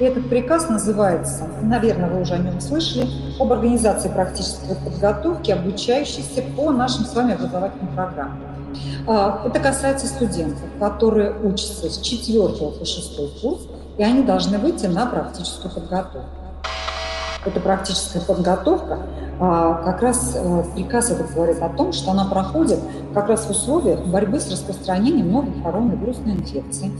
И этот приказ называется, наверное, вы уже о нем слышали, об организации практической подготовки обучающихся по нашим с вами образовательным программам. А, это касается студентов, которые учатся с 4 по 6 курс, и они должны выйти на практическую подготовку. Эта практическая подготовка, а, как раз э, приказ этот говорит о том, что она проходит как раз в условиях борьбы с распространением новых коронавирусной инфекции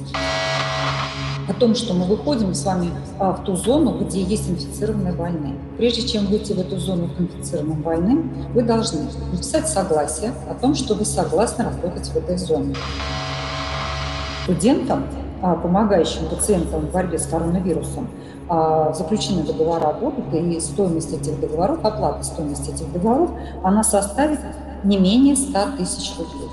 о том, что мы выходим с вами а, в ту зону, где есть инфицированные больные. Прежде чем выйти в эту зону к инфицированным больным, вы должны написать согласие о том, что вы согласны работать в этой зоне. Студентам, а, помогающим пациентам в борьбе с коронавирусом, а, заключены договора будут, и стоимость этих договоров, оплата стоимости этих договоров, она составит не менее 100 тысяч рублей.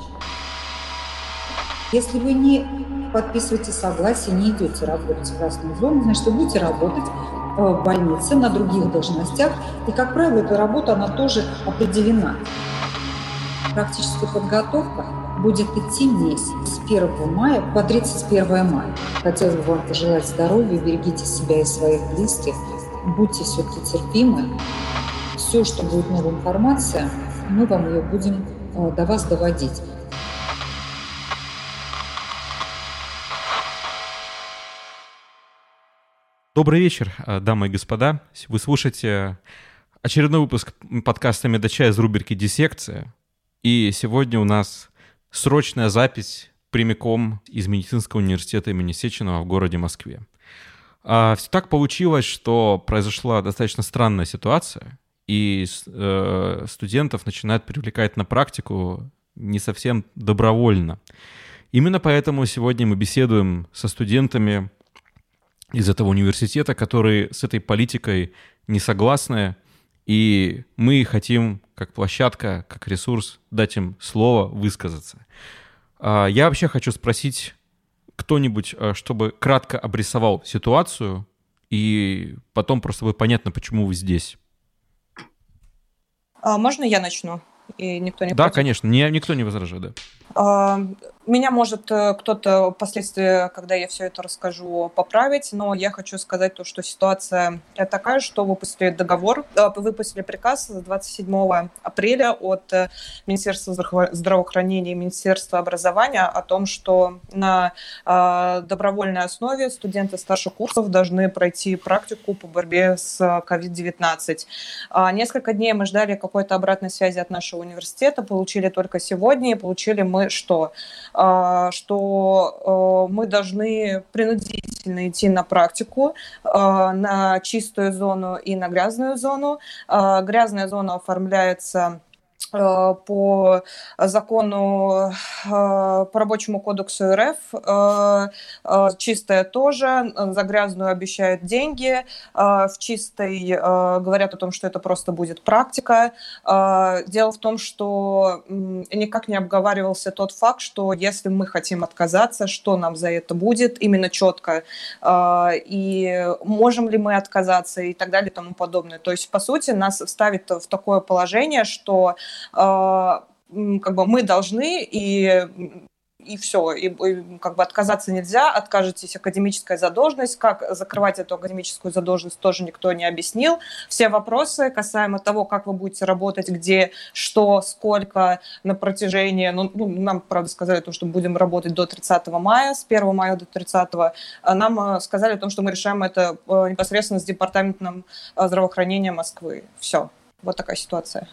Если вы не подписываете согласие, не идете работать в красную зону, значит, вы будете работать э, в больнице на других должностях. И, как правило, эта работа, она тоже определена. Практическая подготовка будет идти месяц с 1 мая по 31 мая. Хотелось бы вам пожелать здоровья, берегите себя и своих близких, будьте все-таки терпимы. Все, что будет новая информация, мы вам ее будем э, до вас доводить. Добрый вечер, э, дамы и господа. Вы слушаете очередной выпуск подкаста «Медача» из рубрики «Диссекция». И сегодня у нас срочная запись прямиком из медицинского университета имени Сеченова в городе Москве. А, все так получилось, что произошла достаточно странная ситуация, и э, студентов начинают привлекать на практику не совсем добровольно. Именно поэтому сегодня мы беседуем со студентами из этого университета, которые с этой политикой не согласны, и мы хотим, как площадка, как ресурс, дать им слово высказаться. А, я вообще хочу спросить кто-нибудь, а, чтобы кратко обрисовал ситуацию, и потом просто будет понятно, почему вы здесь. А можно я начну? И никто не Да, против? конечно, не, никто не возражает, да. А, меня может э, кто-то впоследствии, когда я все это расскажу, поправить, но я хочу сказать то, что ситуация такая, что выпустили договор, э, выпустили приказ 27 апреля от э, Министерства здравоохранения и Министерства образования о том, что на добровольной основе студенты старших курсов должны пройти практику по борьбе с COVID-19. А, несколько дней мы ждали какой-то обратной связи от нашего университета, получили только сегодня, и получили мы что? А, что э, мы должны принудительно идти на практику, а, на чистую зону и на грязную зону. А, грязная зона оформляется по закону, э, по рабочему кодексу РФ, э, чистая тоже, за грязную обещают деньги, в чистой говорят о том, что это просто будет практика. Дело в том, что никак не обговаривался тот факт, что если мы хотим отказаться, что нам за это будет, именно четко, и можем ли мы отказаться и так далее и тому подобное. То есть, по сути, нас ставит в такое положение, что как бы мы должны и и все, и, и как бы отказаться нельзя, откажетесь академическая задолженность, как закрывать эту академическую задолженность тоже никто не объяснил. Все вопросы касаемо того, как вы будете работать, где, что, сколько на протяжении, ну, ну нам, правда, сказали, то, что будем работать до 30 мая, с 1 мая до 30, а нам э, сказали о том, что мы решаем это э, непосредственно с департаментом э, здравоохранения Москвы. Все, вот такая ситуация.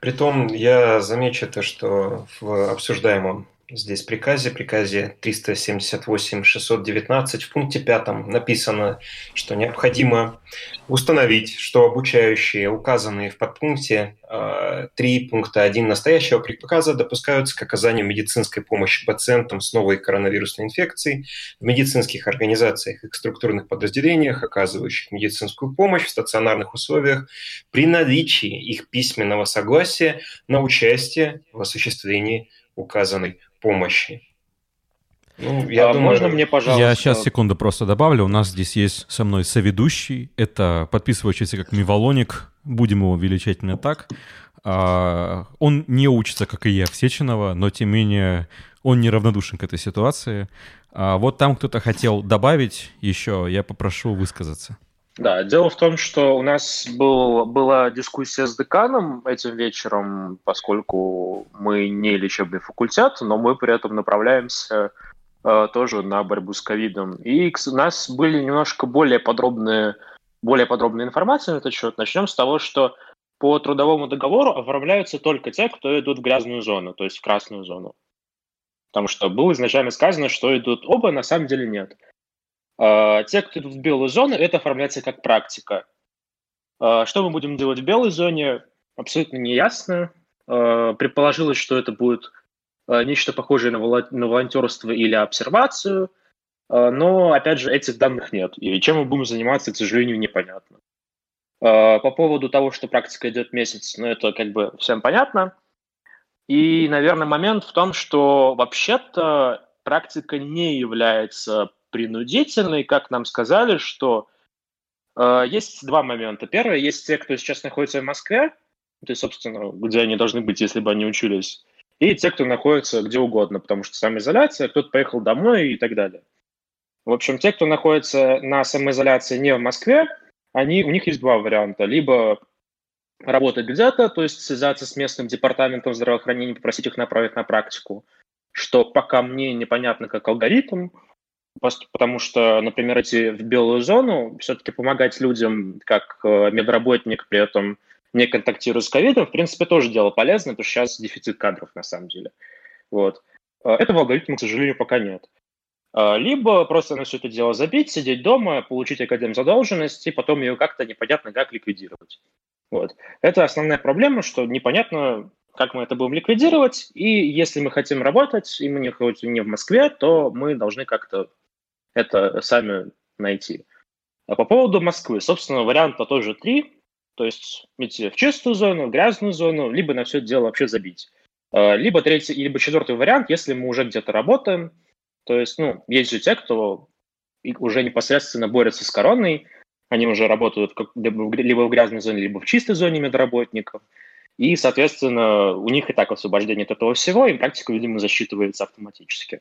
Притом я замечу то, что в обсуждаемом здесь приказе, приказе 378-619 в пункте 5 написано, что необходимо установить, что обучающие, указанные в подпункте 3 э, пункта 1 настоящего приказа, допускаются к оказанию медицинской помощи пациентам с новой коронавирусной инфекцией в медицинских организациях и структурных подразделениях, оказывающих медицинскую помощь в стационарных условиях при наличии их письменного согласия на участие в осуществлении указанной помощи. Ну, я а думаю, можно мне, пожалуйста? Я сейчас секунду просто добавлю. У нас здесь есть со мной соведущий. Это подписывающийся как Мивалоник. Будем его величать именно так. А, он не учится, как и я, в Сеченова, но тем не менее он неравнодушен к этой ситуации. А вот там кто-то хотел добавить еще, я попрошу высказаться. Да, дело в том, что у нас был, была дискуссия с деканом этим вечером, поскольку мы не лечебный факультет, но мы при этом направляемся э, тоже на борьбу с ковидом. И у нас были немножко более подробные, более подробная информация на этот счет. Начнем с того, что по трудовому договору оформляются только те, кто идут в грязную зону, то есть в красную зону. Потому что было изначально сказано, что идут оба, на самом деле нет. Те, кто идут в белую зону, это оформляется как практика. А, что мы будем делать в белой зоне, абсолютно не ясно. А, предположилось, что это будет нечто похожее на волонтерство или обсервацию, но, опять же, этих данных нет. И чем мы будем заниматься, к сожалению, непонятно. По поводу того, что практика идет месяц, ну, это как бы всем понятно. И, наверное, момент в том, что вообще-то практика не является принудительной, как нам сказали, что э, есть два момента. Первое, есть те, кто сейчас находится в Москве, то есть, собственно, где они должны быть, если бы они учились, и те, кто находится где угодно, потому что самоизоляция, кто-то поехал домой и так далее. В общем, те, кто находится на самоизоляции не в Москве, они, у них есть два варианта. Либо работать где-то, то есть связаться с местным департаментом здравоохранения, попросить их направить на практику, что пока мне непонятно как алгоритм, потому что, например, идти в белую зону, все-таки помогать людям как э, медработник, при этом не контактируя с ковидом, в принципе, тоже дело полезное, потому что сейчас дефицит кадров на самом деле. Вот. Э, этого алгоритма, к сожалению, пока нет. Э, либо просто на все это дело забить, сидеть дома, получить академ задолженность, и потом ее как-то непонятно как ликвидировать. Вот. Это основная проблема, что непонятно, как мы это будем ликвидировать, и если мы хотим работать, и мы не хотим не в Москве, то мы должны как-то это сами найти. А по поводу Москвы, собственно, варианта тоже три, то есть идти в чистую зону, в грязную зону, либо на все это дело вообще забить. А, либо третий, либо четвертый вариант, если мы уже где-то работаем, то есть, ну, есть же те, кто уже непосредственно борются с короной, они уже работают как, либо в грязной зоне, либо в чистой зоне медработников, и, соответственно, у них и так освобождение от этого всего, и практика, видимо, засчитывается автоматически.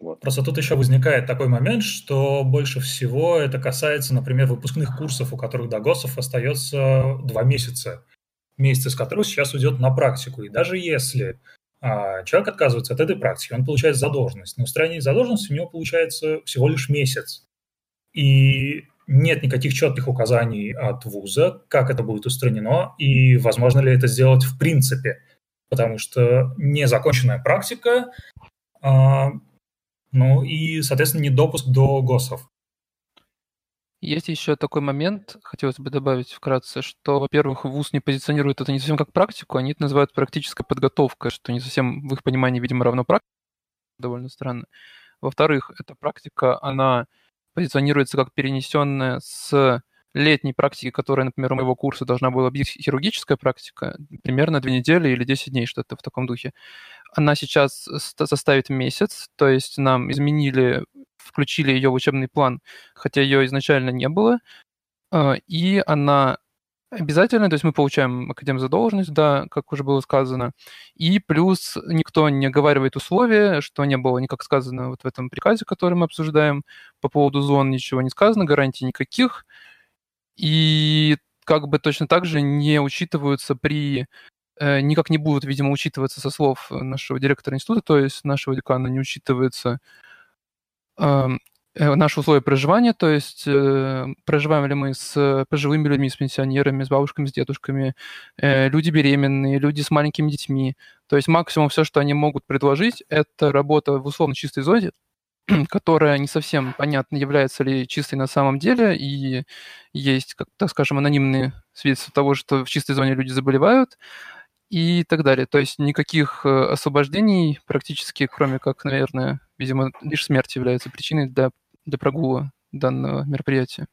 Вот. Просто тут еще возникает такой момент, что больше всего это касается, например, выпускных курсов, у которых до ГОСов остается два месяца, месяц из которых сейчас уйдет на практику. И даже если а, человек отказывается от этой практики, он получает задолженность. На устранение задолженности у него получается всего лишь месяц. И нет никаких четких указаний от вуза, как это будет устранено и возможно ли это сделать в принципе. Потому что незаконченная практика а, ну и, соответственно, не допуск до ГОСов. Есть еще такой момент, хотелось бы добавить вкратце, что, во-первых, ВУЗ не позиционирует это не совсем как практику, они это называют практической подготовкой, что не совсем в их понимании, видимо, равно практике, довольно странно. Во-вторых, эта практика, она позиционируется как перенесенная с летней практики, которая, например, у моего курса должна была быть хирургическая практика, примерно две недели или 10 дней, что-то в таком духе. Она сейчас составит месяц, то есть нам изменили, включили ее в учебный план, хотя ее изначально не было, а, и она обязательно, то есть мы получаем академ задолженность, да, как уже было сказано, и плюс никто не оговаривает условия, что не было никак сказано вот в этом приказе, который мы обсуждаем, по поводу зон ничего не сказано, гарантий никаких, и как бы точно так же не учитываются при никак не будут, видимо, учитываться со слов нашего директора института, то есть нашего декана не учитывается э, наши условия проживания, то есть э, проживаем ли мы с пожилыми людьми, с пенсионерами, с бабушками, с дедушками, э, люди беременные, люди с маленькими детьми. То есть максимум все, что они могут предложить, это работа в условно чистой зоне, которая не совсем понятно, является ли чистой на самом деле, и есть, как, так скажем, анонимные свидетельства того, что в чистой зоне люди заболевают, и так далее. То есть никаких э, освобождений практически, кроме как, наверное, видимо, лишь смерть является причиной для, для прогула данного мероприятия.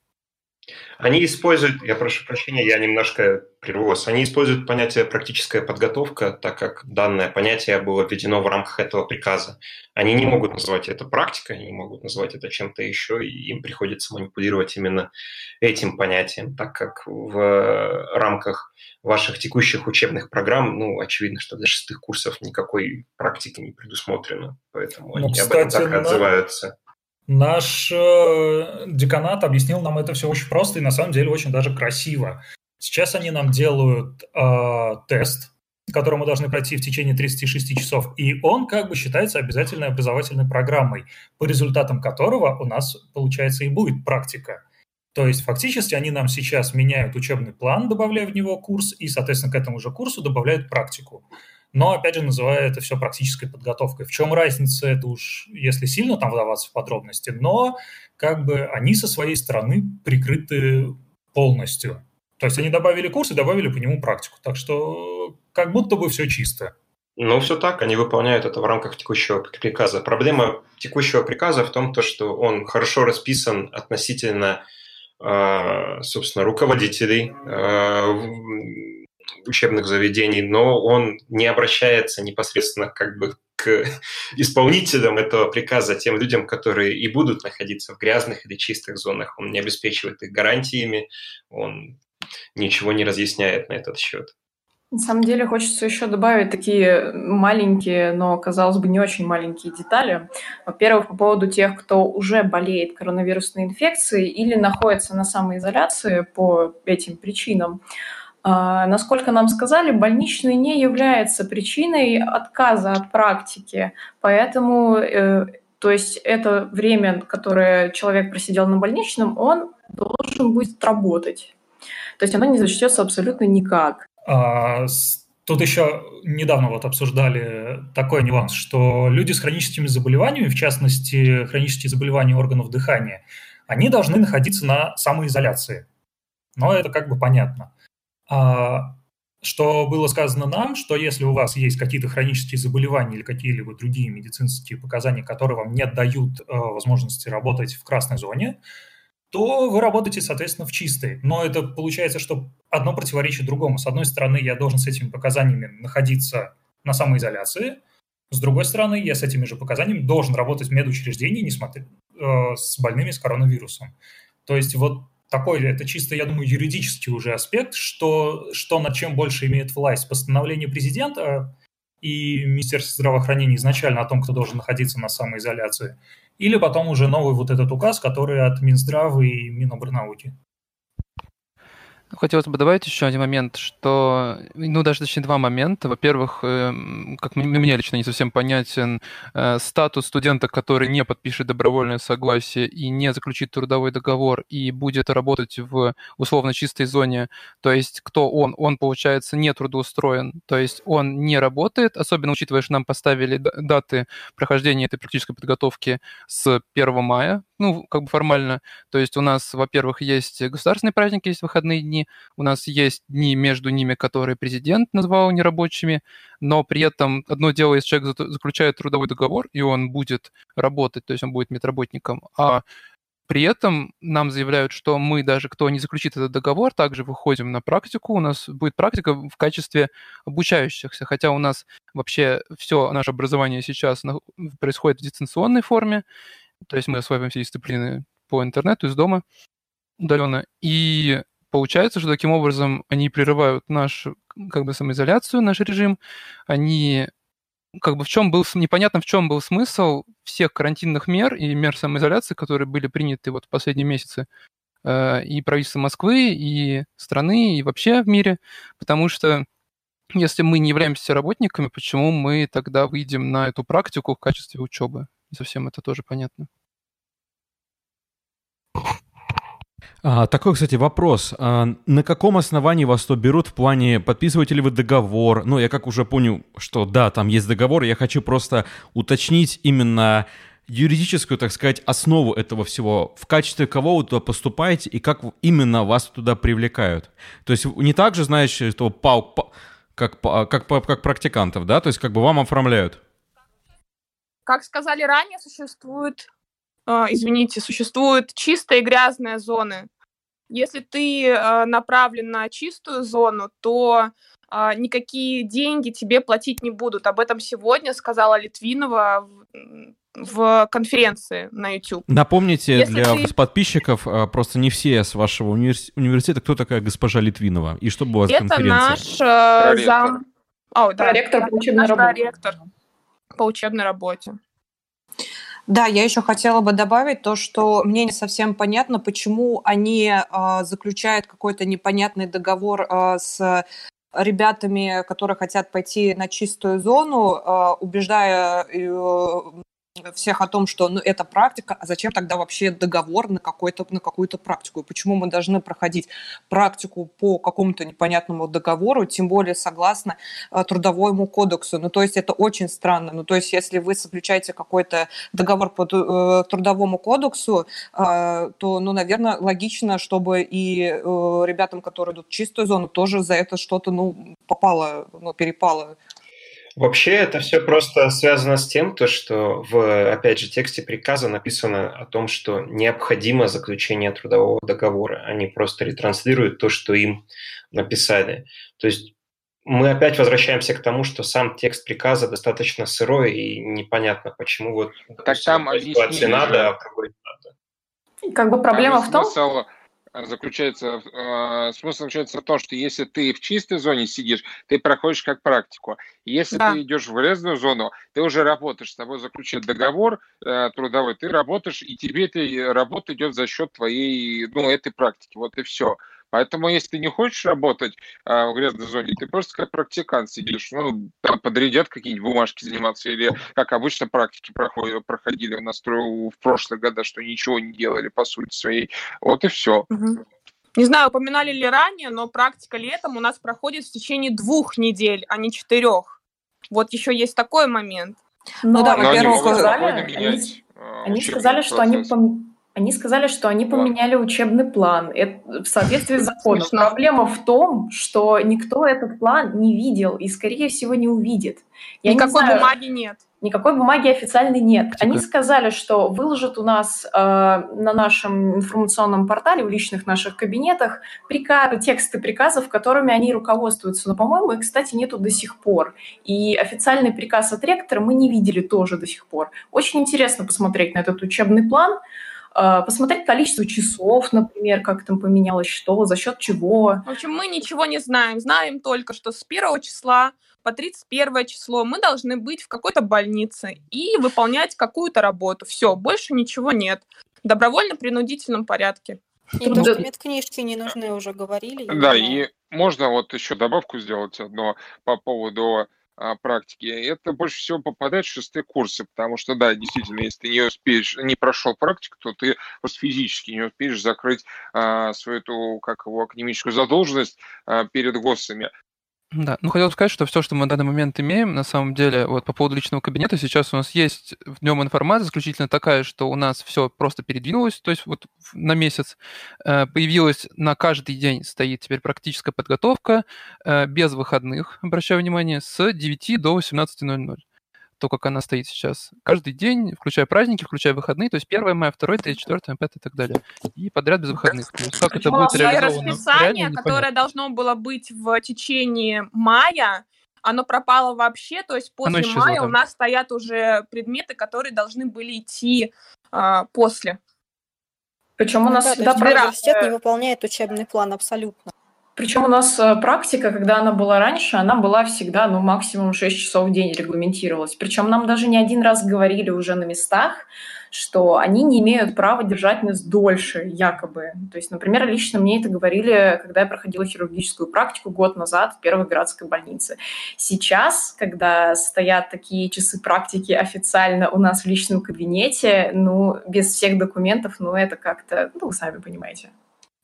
Они используют, я прошу прощения, я немножко прервусь, они используют понятие практическая подготовка, так как данное понятие было введено в рамках этого приказа. Они не могут называть это практикой, они могут назвать это чем-то еще, и им приходится манипулировать именно этим понятием, так как в рамках ваших текущих учебных программ, ну, очевидно, что для шестых курсов никакой практики не предусмотрено, поэтому ну, они кстати, об этом так и отзываются. Наш э, деканат объяснил нам это все очень просто и на самом деле очень даже красиво. Сейчас они нам делают э, тест, который мы должны пройти в течение 36 часов, и он как бы считается обязательной образовательной программой, по результатам которого у нас, получается, и будет практика. То есть фактически они нам сейчас меняют учебный план, добавляя в него курс, и, соответственно, к этому же курсу добавляют практику. Но, опять же, называя это все практической подготовкой. В чем разница, это уж если сильно там вдаваться в подробности, но как бы они со своей стороны прикрыты полностью. То есть они добавили курс и добавили по нему практику. Так что как будто бы все чисто. Ну, все так, они выполняют это в рамках текущего приказа. Проблема текущего приказа в том, то, что он хорошо расписан относительно собственно, руководителей а, учебных заведений, но он не обращается непосредственно как бы к исполнителям этого приказа, тем людям, которые и будут находиться в грязных или чистых зонах. Он не обеспечивает их гарантиями, он ничего не разъясняет на этот счет. На самом деле хочется еще добавить такие маленькие, но, казалось бы, не очень маленькие детали. Во-первых, по поводу тех, кто уже болеет коронавирусной инфекцией или находится на самоизоляции по этим причинам. А, насколько нам сказали, больничный не является причиной отказа от практики, поэтому, э, то есть это время, которое человек просидел на больничном, он должен будет работать. То есть оно не зачтется абсолютно никак. А, тут еще недавно вот обсуждали такой нюанс, что люди с хроническими заболеваниями, в частности, хронические заболевания органов дыхания, они должны находиться на самоизоляции. Но это как бы понятно. А, что было сказано нам, что если у вас есть какие-то хронические заболевания или какие-либо другие медицинские показания, которые вам не дают э, возможности работать в красной зоне, то вы работаете, соответственно, в чистой. Но это получается, что одно противоречит другому. С одной стороны, я должен с этими показаниями находиться на самоизоляции, с другой стороны, я с этими же показаниями должен работать в медучреждении, несмотря э, с больными с коронавирусом. То есть вот такой, это чисто, я думаю, юридический уже аспект, что, что над чем больше имеет власть. Постановление президента и Министерство здравоохранения изначально о том, кто должен находиться на самоизоляции, или потом уже новый вот этот указ, который от Минздрава и Минобрнауки. Хотелось бы добавить еще один момент, что, ну, даже точнее два момента. Во-первых, эм, как мне лично не совсем понятен э, статус студента, который не подпишет добровольное согласие и не заключит трудовой договор и будет работать в условно чистой зоне. То есть кто он? Он, получается, не трудоустроен. То есть он не работает, особенно учитывая, что нам поставили даты прохождения этой практической подготовки с 1 мая, ну, как бы формально. То есть у нас, во-первых, есть государственные праздники, есть выходные дни, у нас есть дни между ними, которые президент назвал нерабочими, но при этом одно дело, если человек заключает трудовой договор, и он будет работать, то есть он будет медработником, а при этом нам заявляют, что мы даже, кто не заключит этот договор, также выходим на практику. У нас будет практика в качестве обучающихся, хотя у нас вообще все наше образование сейчас происходит в дистанционной форме, то есть мы осваиваем все дисциплины по интернету из дома удаленно. И получается, что таким образом они прерывают нашу как бы самоизоляцию, наш режим. Они как бы в чем был, непонятно в чем был смысл всех карантинных мер и мер самоизоляции, которые были приняты вот в последние месяцы э, и правительства Москвы, и страны, и вообще в мире, потому что если мы не являемся работниками, почему мы тогда выйдем на эту практику в качестве учебы? Не совсем это тоже понятно. А, такой, кстати, вопрос. А, на каком основании вас то берут в плане, подписываете ли вы договор? Ну, я как уже понял, что да, там есть договор, я хочу просто уточнить именно юридическую, так сказать, основу этого всего. В качестве кого вы туда поступаете и как именно вас туда привлекают? То есть не так же, знаешь, что пау, как, как, как практикантов, да? То есть как бы вам оформляют? Как сказали ранее, существует, э, извините, существуют чистые и грязные зоны. Если ты э, направлен на чистую зону, то э, никакие деньги тебе платить не будут. Об этом сегодня сказала Литвинова в конференции на YouTube. Напомните Если для ты... подписчиков, а, просто не все с вашего универс... университета, кто такая госпожа Литвинова и что была за конференция? Это наш э, зам... О, да. Проректор по учебной работе. Проректор по учебной работе. Да, я еще хотела бы добавить то, что мне не совсем понятно, почему они э, заключают какой-то непонятный договор э, с ребятами, которые хотят пойти на чистую зону, э, убеждая э, всех о том, что ну, это практика, а зачем тогда вообще договор на, какой-то, на какую-то практику? И почему мы должны проходить практику по какому-то непонятному договору, тем более согласно э, трудовому кодексу? Ну, то есть это очень странно. Ну, то есть если вы заключаете какой-то договор по э, трудовому кодексу, э, то, ну, наверное, логично, чтобы и э, ребятам, которые идут в чистую зону, тоже за это что-то, ну, попало, ну, перепало Вообще это все просто связано с тем, то, что в, опять же, тексте приказа написано о том, что необходимо заключение трудового договора. Они просто ретранслируют то, что им написали. То есть мы опять возвращаемся к тому, что сам текст приказа достаточно сырой и непонятно, почему вот так там ситуации надо, а в другой не надо. Как бы проблема в том... Смысл заключается, э, смысл заключается в том, что если ты в чистой зоне сидишь, ты проходишь как практику. Если да. ты идешь в грязную зону, ты уже работаешь, с тобой заключен договор э, трудовой, ты работаешь, и тебе эта работа идет за счет твоей, ну, этой практики. Вот и все. Поэтому, если ты не хочешь работать а, в грязной зоне, ты просто как практикант сидишь, ну, там подрядят какие-нибудь бумажки заниматься, или как обычно практики проходили, проходили у нас в прошлые года, что ничего не делали по сути своей. Вот и все. Угу. Не знаю, упоминали ли ранее, но практика летом у нас проходит в течение двух недель, а не четырех. Вот еще есть такой момент. Ну, ну да, во-первых, сказали, они, они сказали, что они они сказали, что они поменяли учебный план это в соответствии с законом. Проблема в том, что никто этот план не видел и, скорее всего, не увидит. Я Никакой не знаю, бумаги нет. Никакой бумаги официальной нет. Типа... Они сказали, что выложат у нас э, на нашем информационном портале, в личных наших кабинетах, приказы, тексты приказов, которыми они руководствуются. Но, по-моему, их, кстати, нету до сих пор. И официальный приказ от ректора мы не видели тоже до сих пор. Очень интересно посмотреть на этот учебный план. А, посмотреть количество часов, например, как там поменялось что, за счет чего. В общем, мы ничего не знаем. Знаем только, что с 1 числа по 31 число мы должны быть в какой-то больнице и выполнять какую-то работу. Все, больше ничего нет. В добровольно-принудительном порядке. И да. медкнижки не нужны, уже говорили. Да, и можно вот еще добавку сделать одно по поводу практики, это больше всего попадает в шестые курсы, потому что, да, действительно, если ты не успеешь, не прошел практику, то ты просто физически не успеешь закрыть а, свою эту, как его, академическую задолженность а, перед ГОСами. Да, ну хотел сказать, что все, что мы на данный момент имеем, на самом деле, вот по поводу личного кабинета, сейчас у нас есть в нем информация исключительно такая, что у нас все просто передвинулось, то есть вот на месяц э, появилась на каждый день стоит теперь практическая подготовка э, без выходных, обращаю внимание, с 9 до 18.00 то, как она стоит сейчас. Каждый день, включая праздники, включая выходные, то есть 1 мая, 2, 3, 4, 5 и так далее. И подряд без выходных. То есть как это будет реализовано? расписание, которое должно было быть в течение мая, оно пропало вообще, то есть после исчезло, мая да. у нас стоят уже предметы, которые должны были идти а, после. Причем у ну нас ну, да, всегда университет не выполняет учебный план абсолютно. Причем у нас э, практика, когда она была раньше, она была всегда, ну, максимум 6 часов в день регламентировалась. Причем нам даже не один раз говорили уже на местах, что они не имеют права держать нас дольше, якобы. То есть, например, лично мне это говорили, когда я проходила хирургическую практику год назад в первой городской больнице. Сейчас, когда стоят такие часы практики официально у нас в личном кабинете, ну, без всех документов, ну, это как-то, ну, вы сами понимаете.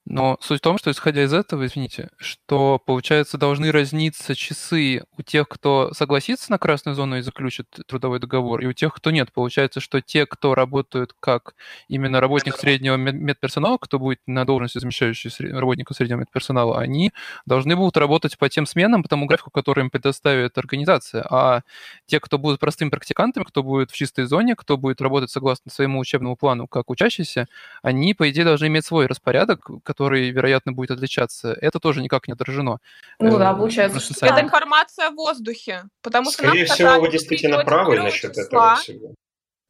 Но суть в том, что исходя из этого, извините, что, получается, должны разниться часы у тех, кто согласится на красную зону и заключит трудовой договор, и у тех, кто нет. Получается, что те, кто работают как именно работник среднего медперсонала, кто будет на должности замещающий работника среднего медперсонала, они должны будут работать по тем сменам, по тому графику, который им предоставит организация. А те, кто будут простыми практикантами, кто будет в чистой зоне, кто будет работать согласно своему учебному плану как учащийся, они, по идее, должны иметь свой распорядок, который, вероятно, будет отличаться, это тоже никак не отражено. Ну да, э, получается, что это информация в воздухе, потому что Скорее всего, вы действительно правы насчет этого всего.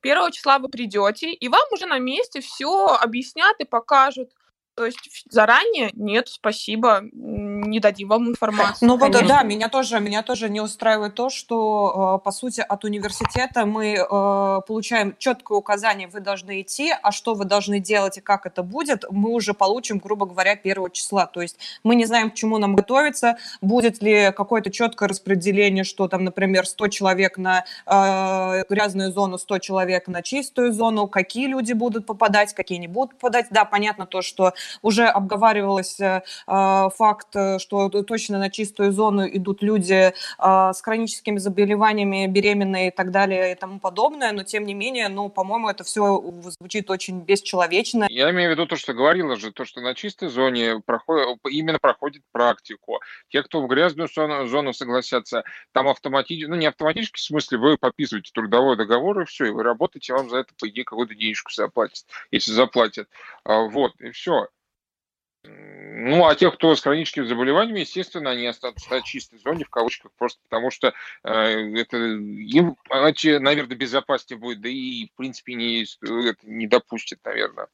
Первого числа вы придете, и вам уже на месте все объяснят и покажут. То есть заранее нет, спасибо, не дадим вам информацию. Ну вот да, меня тоже, меня тоже не устраивает то, что э, по сути от университета мы э, получаем четкое указание, вы должны идти, а что вы должны делать и как это будет, мы уже получим, грубо говоря, первого числа. То есть мы не знаем, к чему нам готовиться, будет ли какое-то четкое распределение, что там, например, 100 человек на э, грязную зону, 100 человек на чистую зону, какие люди будут попадать, какие не будут попадать. Да, понятно то, что уже обговаривалось э, э, факт, э, что точно на чистую зону идут люди с хроническими заболеваниями, беременные и так далее и тому подобное, но тем не менее, ну, по-моему, это все звучит очень бесчеловечно. Я имею в виду то, что говорила же, то, что на чистой зоне проходит, именно проходит практику. Те, кто в грязную зону, зону согласятся, там автоматически, ну не автоматически, в смысле, вы подписываете трудовой договор и все, и вы работаете, вам за это, по идее, какую-то денежку заплатят, если заплатят. А, вот, и все. Ну, а тех, кто с хроническими заболеваниями, естественно, они останутся на чистой зоне, в кавычках, просто потому что э, это им, наверное, безопаснее будет, да и, в принципе, не, это не допустит, наверное.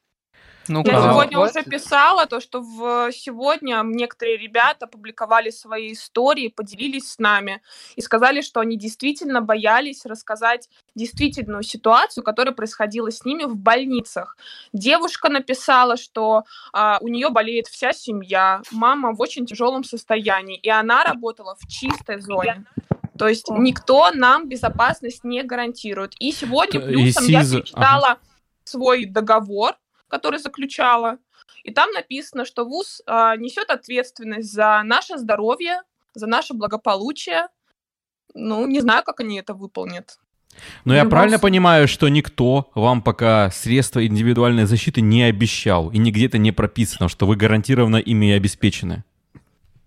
Ну, Я сегодня уже писала то, что в сегодня некоторые ребята публиковали свои истории, поделились с нами и сказали, что они действительно боялись рассказать действительную ситуацию, которая происходила с ними в больницах. Девушка написала, что а, у нее болеет вся семья, мама в очень тяжелом состоянии, и она работала в чистой зоне. То есть никто нам безопасность не гарантирует. И сегодня плюсом я перечитала ага. свой договор, который заключала. И там написано, что ВУЗ а, несет ответственность за наше здоровье, за наше благополучие. Ну, не знаю, как они это выполнят. Но я правильно понимаю, что никто вам пока средства индивидуальной защиты не обещал, и нигде-то не прописано, что вы гарантированно ими обеспечены?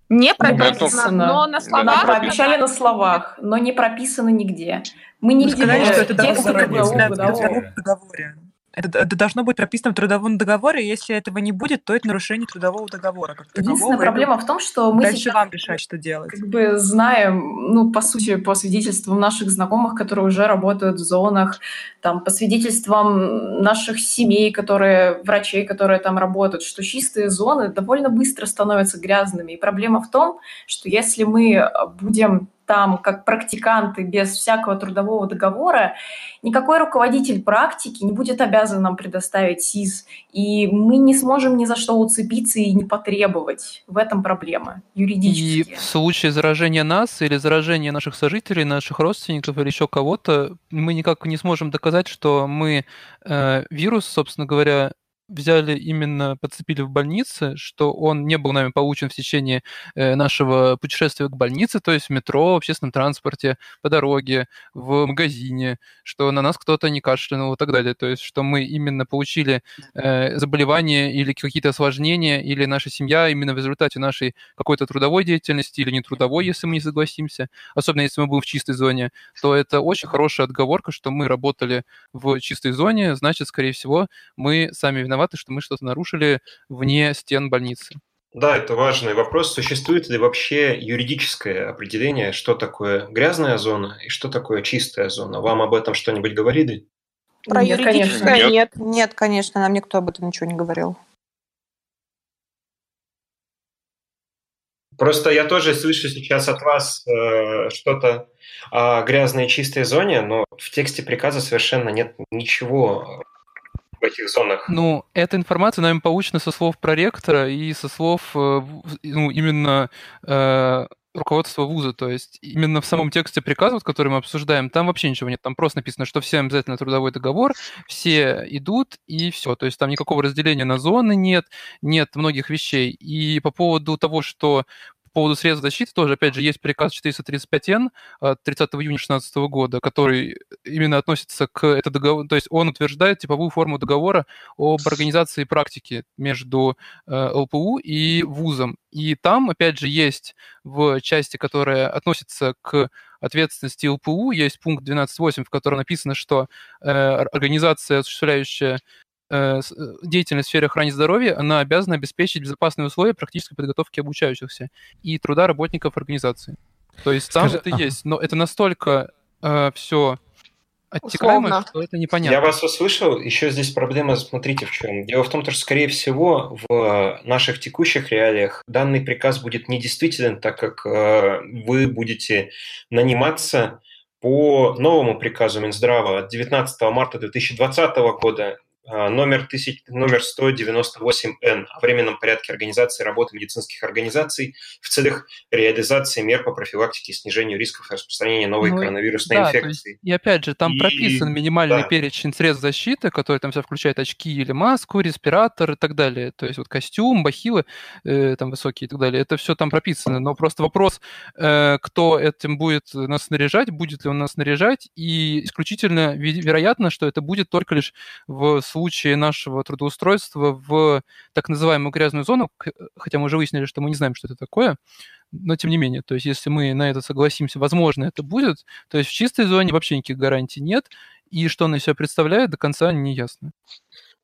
Не прописано, но на словах... Нам пообещали на словах, но не прописано нигде. Мы не видим что это текста в договоре. Это, это должно быть прописано в трудовом договоре, если этого не будет, то это нарушение трудового договора. Как Единственная проблема в том, что мы дальше сейчас вам решать, что делать. Как бы знаем, ну, по сути, по свидетельствам наших знакомых, которые уже работают в зонах, там, по свидетельствам наших семей, которые, врачей, которые там работают, что чистые зоны довольно быстро становятся грязными. И проблема в том, что если мы будем там как практиканты без всякого трудового договора, никакой руководитель практики не будет обязан нам предоставить СИЗ, и мы не сможем ни за что уцепиться и не потребовать. В этом проблема юридически. И в случае заражения нас или заражения наших сожителей, наших родственников или еще кого-то, мы никак не сможем доказать, что мы э, вирус, собственно говоря, взяли именно, подцепили в больнице, что он не был нами получен в течение э, нашего путешествия к больнице, то есть в метро, в общественном транспорте, по дороге, в магазине, что на нас кто-то не кашлянул и так далее. То есть что мы именно получили э, заболевание или какие-то осложнения, или наша семья именно в результате нашей какой-то трудовой деятельности или не трудовой, если мы не согласимся, особенно если мы будем в чистой зоне, то это очень хорошая отговорка, что мы работали в чистой зоне, значит, скорее всего, мы сами виноваты виноваты, что мы что-то нарушили вне стен больницы. Да, это важный вопрос. Существует ли вообще юридическое определение, что такое грязная зона и что такое чистая зона? Вам об этом что-нибудь говорили? Про нет, юридическое конечно. нет. Нет, конечно, нам никто об этом ничего не говорил. Просто я тоже слышу сейчас от вас э, что-то о грязной и чистой зоне, но в тексте приказа совершенно нет ничего в этих зонах? Ну, эта информация нами получена со слов проректора и со слов э, ну, именно э, руководства вуза, то есть именно в самом тексте приказа, который мы обсуждаем, там вообще ничего нет, там просто написано, что все обязательно трудовой договор, все идут и все, то есть там никакого разделения на зоны нет, нет многих вещей. И по поводу того, что поводу средств защиты тоже, опять же, есть приказ 435Н от 30 июня 2016 года, который именно относится к этому договору, то есть он утверждает типовую форму договора об организации практики между э, ЛПУ и вузом. И там, опять же, есть в части, которая относится к ответственности ЛПУ, есть пункт 12.8, в котором написано, что э, организация, осуществляющая Э, э, деятельность в сфере охраны здоровья, она обязана обеспечить безопасные условия практической подготовки обучающихся и труда работников организации. То есть там Скажи, это ага. есть, но это настолько э, все оттекаемо, Условно. что это непонятно. Я вас услышал. Еще здесь проблема, смотрите, в чем. Дело в том, что, скорее всего, в наших текущих реалиях данный приказ будет недействителен, так как э, вы будете наниматься по новому приказу Минздрава от 19 марта 2020 года номер, 1000, номер 198Н о временном порядке организации работы медицинских организаций в целях реализации мер по профилактике и снижению рисков распространения новой Ну, коронавирусной да, инфекции. есть, и опять же, там И- прописан минимальный да. перечень средств защиты, который там все включает очки или маску, респиратор и так далее. То есть вот костюм, бахилы э, там высокие и так далее. Это все там прописано. Но просто вопрос, э, кто этим будет нас снаряжать, будет ли он нас снаряжать, и исключительно вероятно, что это будет только лишь в случае нашего трудоустройства в так называемую грязную зону, хотя мы уже выяснили, что мы не знаем, что это такое, но тем не менее, то есть если мы на это согласимся, возможно, это будет, то есть в чистой зоне вообще никаких гарантий нет, и что она из себя представляет, до конца не ясно.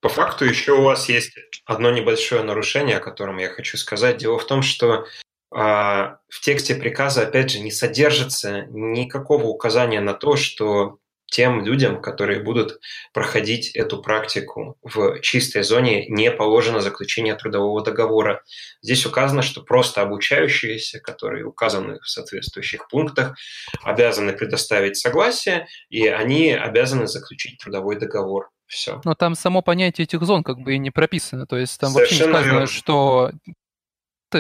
По факту еще у вас есть одно небольшое нарушение, о котором я хочу сказать. Дело в том, что а, в тексте приказа, опять же, не содержится никакого указания на то, что тем людям, которые будут проходить эту практику в чистой зоне, не положено заключение трудового договора. Здесь указано, что просто обучающиеся, которые указаны в соответствующих пунктах, обязаны предоставить согласие, и они обязаны заключить трудовой договор. Все. Но там само понятие этих зон как бы и не прописано, то есть там вообще не Совершенно сказано, верно. что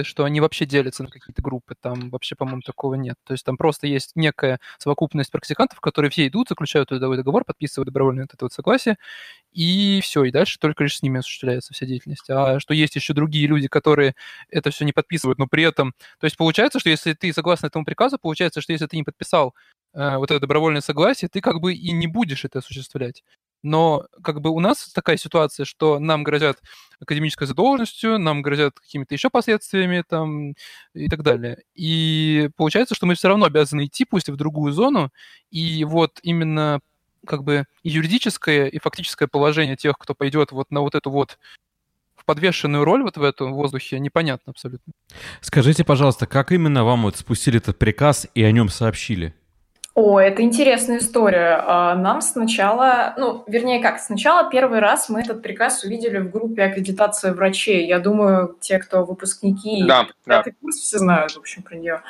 что они вообще делятся на какие-то группы, там вообще, по-моему, такого нет. То есть там просто есть некая совокупность практикантов, которые все идут, заключают трудовой договор, подписывают добровольное вот это вот согласие, и все, и дальше только лишь с ними осуществляется вся деятельность. А что есть еще другие люди, которые это все не подписывают, но при этом... То есть получается, что если ты согласно этому приказу, получается, что если ты не подписал э, вот это добровольное согласие, ты как бы и не будешь это осуществлять. Но как бы у нас такая ситуация, что нам грозят академической задолженностью, нам грозят какими-то еще последствиями там и так далее. И получается, что мы все равно обязаны идти, пусть и в другую зону, и вот именно как бы и юридическое и фактическое положение тех, кто пойдет вот на вот эту вот в подвешенную роль вот в этом воздухе, непонятно абсолютно. Скажите, пожалуйста, как именно вам вот спустили этот приказ и о нем сообщили? О, это интересная история. А, Нам сначала, ну, вернее как, сначала первый раз мы этот приказ увидели в группе аккредитации врачей. Я думаю, те, кто выпускники, Да, да. курс, все знают, в общем, про нее.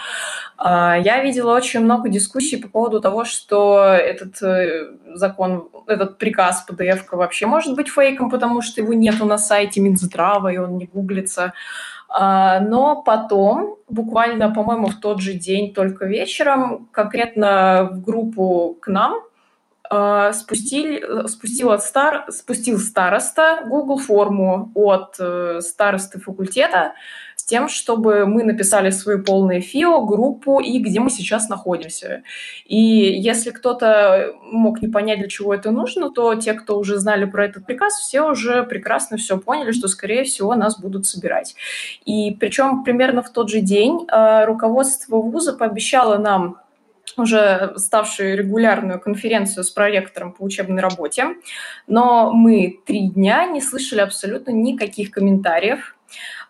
А, Я видела очень много дискуссий по поводу того, что этот э, закон, этот приказ PDF вообще может быть фейком, потому что его нету на сайте Минздрава, и он не гуглится. А, Но потом, буквально, по-моему, в тот же день, только вечером, конкретно в группу к нам а, спустили, спустил, от стар, спустил староста Google форму от э, старосты факультета тем, чтобы мы написали свою полную ФИО, группу и где мы сейчас находимся. И если кто-то мог не понять, для чего это нужно, то те, кто уже знали про этот приказ, все уже прекрасно все поняли, что, скорее всего, нас будут собирать. И причем примерно в тот же день э, руководство вуза пообещало нам уже ставшую регулярную конференцию с проректором по учебной работе, но мы три дня не слышали абсолютно никаких комментариев,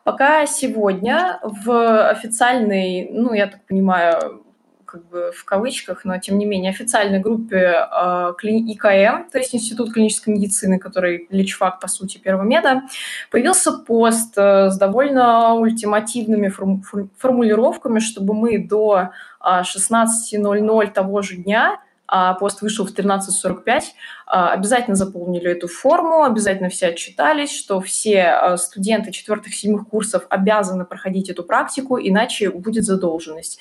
пока сегодня в официальной, ну, я так понимаю, как бы в кавычках, но тем не менее официальной группе э, ИКМ, то есть Институт клинической медицины, который личфак, по сути, Первомеда, появился пост э, с довольно ультимативными форму- фор- формулировками, чтобы мы до а, 16.00 того же дня, а пост вышел в 13.45, а, обязательно заполнили эту форму, обязательно все отчитались, что все а, студенты четвертых-седьмых курсов обязаны проходить эту практику, иначе будет задолженность.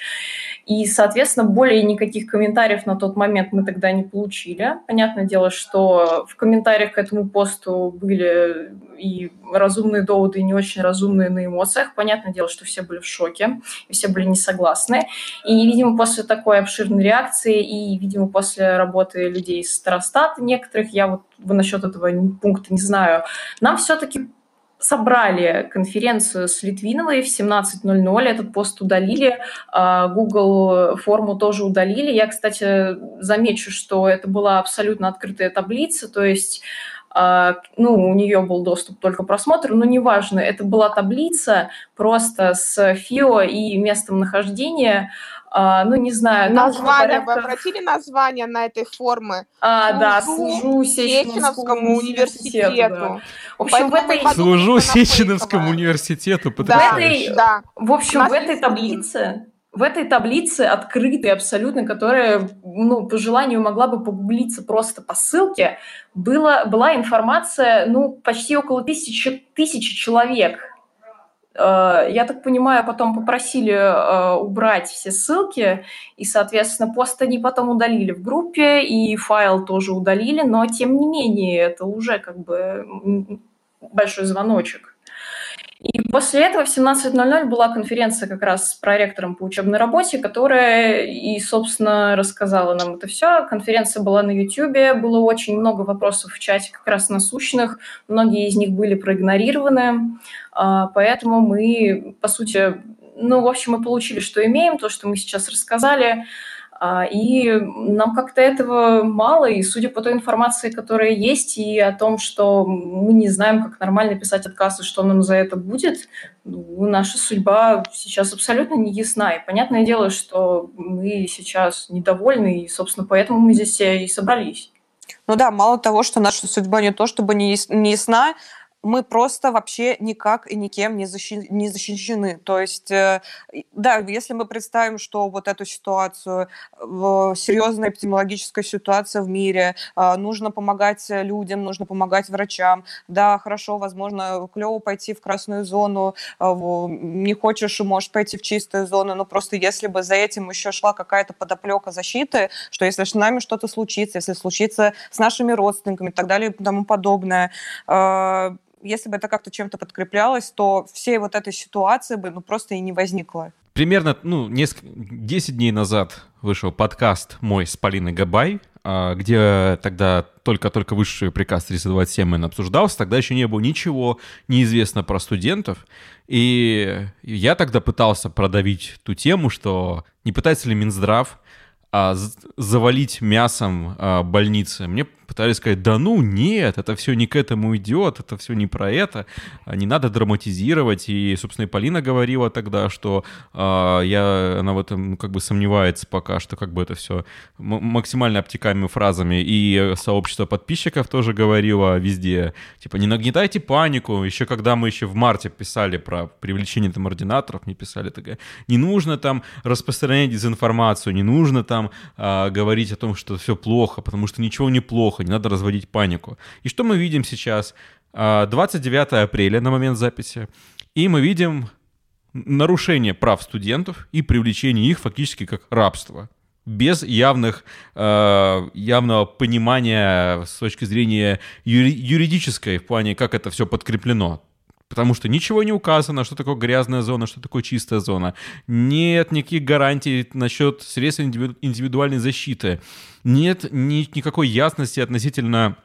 И, соответственно, более никаких комментариев на тот момент мы тогда не получили. Понятное дело, что в комментариях к этому посту были и разумные доводы, и не очень разумные на эмоциях. Понятное дело, что все были в шоке, и все были не согласны. И, видимо, после такой обширной реакции, и, видимо, после работы людей из Старостата некоторых, я вот насчет этого пункта не знаю, нам все-таки собрали конференцию с Литвиновой в 17.00, этот пост удалили, а, Google форму тоже удалили. Я, кстати, замечу, что это была абсолютно открытая таблица, то есть а, ну, у нее был доступ только просмотр, но неважно, это была таблица просто с ФИО и местом нахождения а, ну, не знаю. Название, порядка... вы обратили название на этой формы? А, да, служу Сеченовскому университету. университету. В общем, в этой... Служу Сеченовскому университету. Да, в этой, да. В общем, в этой таблице в этой таблице открытой абсолютно, которая, ну, по желанию могла бы погуглиться просто по ссылке, было, была информация, ну, почти около тысячи, тысячи человек. Э, я так понимаю, потом попросили э, убрать все ссылки, и, соответственно, пост они потом удалили в группе, и файл тоже удалили, но, тем не менее, это уже как бы большой звоночек. И после этого в 17.00 была конференция как раз с проректором по учебной работе, которая и, собственно, рассказала нам это все. Конференция была на YouTube, было очень много вопросов в чате как раз насущных, многие из них были проигнорированы, поэтому мы, по сути, ну, в общем, мы получили, что имеем, то, что мы сейчас рассказали. А, и нам как-то этого мало, и судя по той информации, которая есть, и о том, что мы не знаем, как нормально писать отказ, и что нам за это будет, ну, наша судьба сейчас абсолютно не ясна. И понятное дело, что мы сейчас недовольны, и, собственно, поэтому мы здесь и собрались. Ну да, мало того, что наша судьба не то чтобы не ясна, мы просто вообще никак и никем не, защи- не защищены. То есть, э, да, если мы представим, что вот эту ситуацию, серьезная эпидемиологическая ситуация в мире, э, нужно помогать людям, нужно помогать врачам, да, хорошо, возможно, клево пойти в красную зону, э, не хочешь, можешь пойти в чистую зону, но просто если бы за этим еще шла какая-то подоплека защиты, что если с нами что-то случится, если случится с нашими родственниками и так далее и тому подобное, если бы это как-то чем-то подкреплялось, то всей вот этой ситуации бы ну, просто и не возникло. Примерно ну, несколько, 10 дней назад вышел подкаст мой с Полиной Габай, а, где тогда только-только высший приказ 327 обсуждался, тогда еще не было ничего неизвестно про студентов, и я тогда пытался продавить ту тему, что не пытается ли Минздрав а, завалить мясом а, больницы. Мне пытались сказать, да ну нет, это все не к этому идет, это все не про это, а, не надо драматизировать. И, собственно, и Полина говорила тогда, что э, я, она в этом ну, как бы сомневается пока, что как бы это все максимально обтекаемыми фразами. И сообщество подписчиков тоже говорило везде, типа, не нагнетайте панику. Еще когда мы еще в марте писали про привлечение там ординаторов, мне писали такая, не нужно там распространять дезинформацию, не нужно там э, говорить о том, что все плохо, потому что ничего не плохо, не надо разводить панику. И что мы видим сейчас? 29 а, апреля на момент записи, и мы видим нарушение прав студентов и привлечение их фактически как рабство без явных, э, явного понимания с точки зрения юри- юридической в плане, как это все подкреплено. Потому что ничего не указано, что такое грязная зона, что такое чистая зона. Нет никаких гарантий насчет средств индивидуальной защиты нет ни, никакой ясности относительно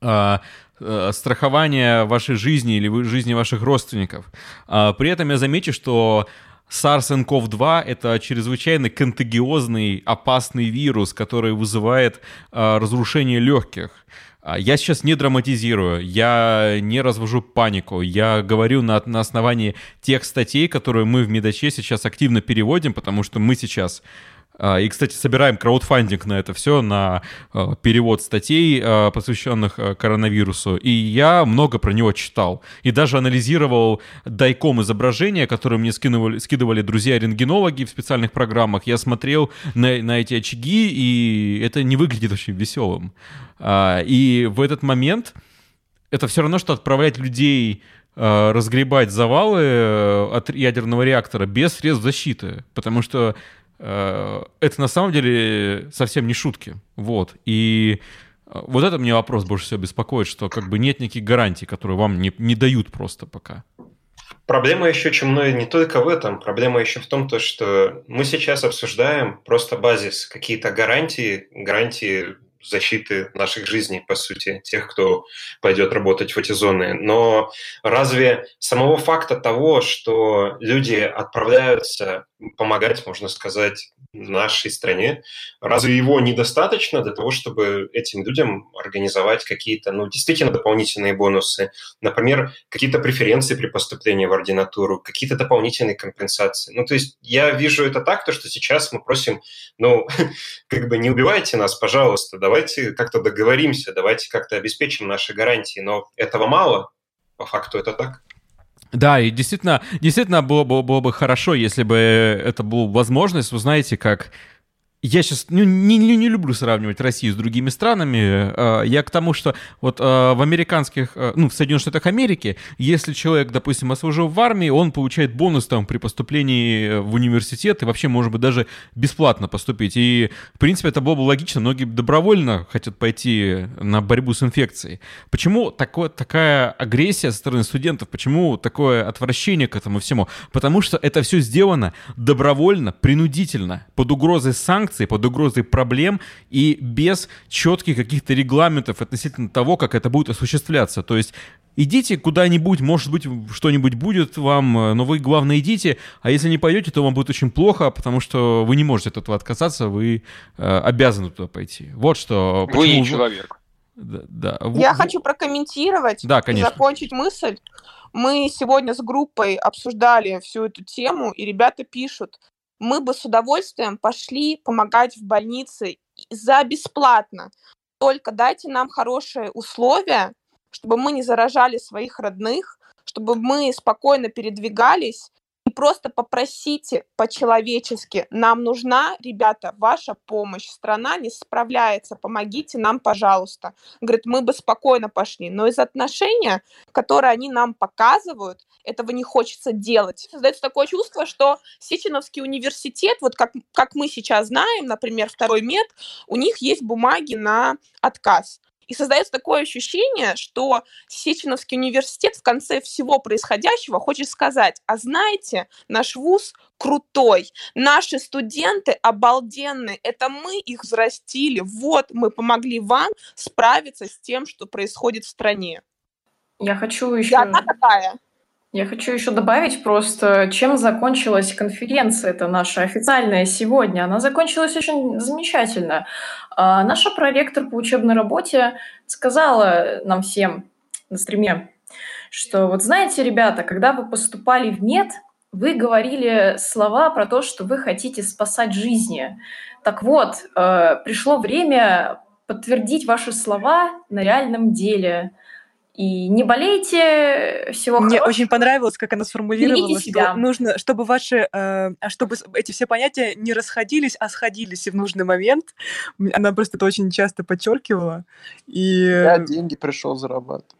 э, э, страхования вашей жизни или жизни ваших родственников. Э, при этом я замечу, что SARS-CoV-2 — это чрезвычайно контагиозный, опасный вирус, который вызывает э, разрушение легких. Я сейчас не драматизирую, я не развожу панику, я говорю на, на основании тех статей, которые мы в Медаче сейчас активно переводим, потому что мы сейчас а, и, кстати, собираем краудфандинг на это все, на а, перевод статей, а, посвященных коронавирусу. И я много про него читал. И даже анализировал дайком изображения, которые мне скидывали, скидывали друзья-рентгенологи в специальных программах. Я смотрел на, на эти очаги, и это не выглядит очень веселым. И в этот момент это все равно, что отправлять людей разгребать завалы э, от ядерного реактора без средств защиты. Потому что это на самом деле совсем не шутки. Вот. И э, вот это мне вопрос больше всего беспокоит, что как бы нет никаких гарантий, которые вам не, не дают просто пока. Проблема еще чумной не только в этом. Проблема еще в том, то, что мы сейчас обсуждаем просто базис, какие-то гарантии, гарантии защиты наших жизней, по сути, тех, кто пойдет работать в эти зоны. Но разве самого факта того, что люди отправляются помогать, можно сказать, нашей стране. Разве его недостаточно для того, чтобы этим людям организовать какие-то, ну, действительно дополнительные бонусы? Например, какие-то преференции при поступлении в ординатуру, какие-то дополнительные компенсации. Ну, то есть я вижу это так, то, что сейчас мы просим, ну, как бы не убивайте нас, пожалуйста, давайте как-то договоримся, давайте как-то обеспечим наши гарантии. Но этого мало, по факту это так. Да, и действительно, действительно было, было, было бы хорошо, если бы это была возможность, вы знаете, как я сейчас ну, не, не, не люблю сравнивать Россию с другими странами. А, я к тому, что вот а, в американских, а, ну, в Соединенных Штатах Америки, если человек, допустим, отслужил в армии, он получает бонус там при поступлении в университет и вообще, может быть, даже бесплатно поступить. И, в принципе, это было бы логично. Многие добровольно хотят пойти на борьбу с инфекцией. Почему такое, такая агрессия со стороны студентов? Почему такое отвращение к этому всему? Потому что это все сделано добровольно, принудительно, под угрозой санкций, санкций, под угрозой проблем и без четких каких-то регламентов относительно того, как это будет осуществляться. То есть идите куда-нибудь, может быть, что-нибудь будет вам, но вы, главное, идите, а если не пойдете, то вам будет очень плохо, потому что вы не можете от этого отказаться, вы э, обязаны туда пойти. Вот что... Вы не человек. Да, да. Я вы... хочу прокомментировать да, конечно. и закончить мысль. Мы сегодня с группой обсуждали всю эту тему, и ребята пишут, мы бы с удовольствием пошли помогать в больнице за бесплатно. Только дайте нам хорошие условия, чтобы мы не заражали своих родных, чтобы мы спокойно передвигались просто попросите по-человечески, нам нужна, ребята, ваша помощь, страна не справляется, помогите нам, пожалуйста. Говорит, мы бы спокойно пошли, но из отношения, которые они нам показывают, этого не хочется делать. Создается такое чувство, что Сеченовский университет, вот как, как мы сейчас знаем, например, второй мед, у них есть бумаги на отказ. И создается такое ощущение, что Сеченовский университет в конце всего происходящего хочет сказать, а знаете, наш вуз крутой, наши студенты обалденные, это мы их взрастили, вот мы помогли вам справиться с тем, что происходит в стране. Я хочу еще... И она такая. Я хочу еще добавить просто, чем закончилась конференция, это наша официальная сегодня. Она закончилась очень замечательно. А наша проректор по учебной работе сказала нам всем на стриме, что вот знаете, ребята, когда вы поступали в мед, вы говорили слова про то, что вы хотите спасать жизни. Так вот, э, пришло время подтвердить ваши слова на реальном деле – и не болейте, всего Мне хорошего. очень понравилось, как она сформулировала, что нужно, чтобы ваши, э, чтобы эти все понятия не расходились, а сходились в нужный момент. Она просто это очень часто подчеркивала. И... Я деньги пришел зарабатывать.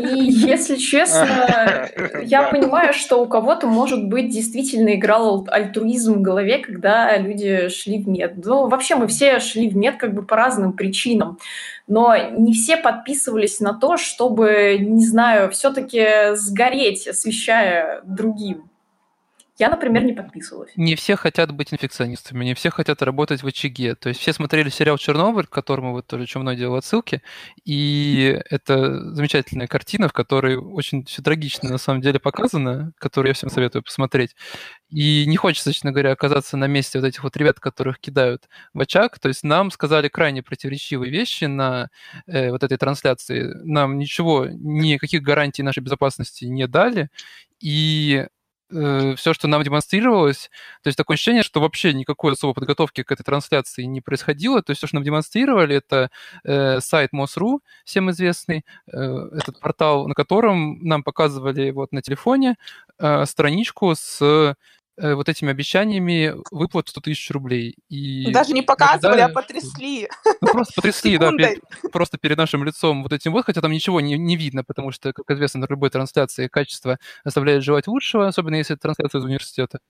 И если честно, я понимаю, что у кого-то, может быть, действительно играл альтруизм в голове, когда люди шли в мед. Ну, вообще мы все шли в мед как бы по разным причинам. Но не все подписывались на то, чтобы, не знаю, все-таки сгореть, освещая другим. Я, например, не подписывалась. Не все хотят быть инфекционистами, не все хотят работать в очаге. То есть все смотрели сериал «Чернобыль», к которому вот тоже Чумно делал отсылки, и это замечательная картина, в которой очень все трагично на самом деле показано, которую я всем советую посмотреть. И не хочется, честно говоря, оказаться на месте вот этих вот ребят, которых кидают в очаг. То есть нам сказали крайне противоречивые вещи на э, вот этой трансляции. Нам ничего, никаких гарантий нашей безопасности не дали. И э, все, что нам демонстрировалось, то есть такое ощущение, что вообще никакой особой подготовки к этой трансляции не происходило. То есть все, что нам демонстрировали, это э, сайт MOS.ru, всем известный, э, этот портал, на котором нам показывали вот на телефоне э, страничку с вот этими обещаниями выплат 100 тысяч рублей. И Даже не показывали, ожидали, а потрясли. Ну, просто потрясли, да, перед, просто перед нашим лицом вот этим вот, хотя там ничего не, не видно, потому что, как известно, на любой трансляции качество оставляет желать лучшего, особенно если это трансляция из университета.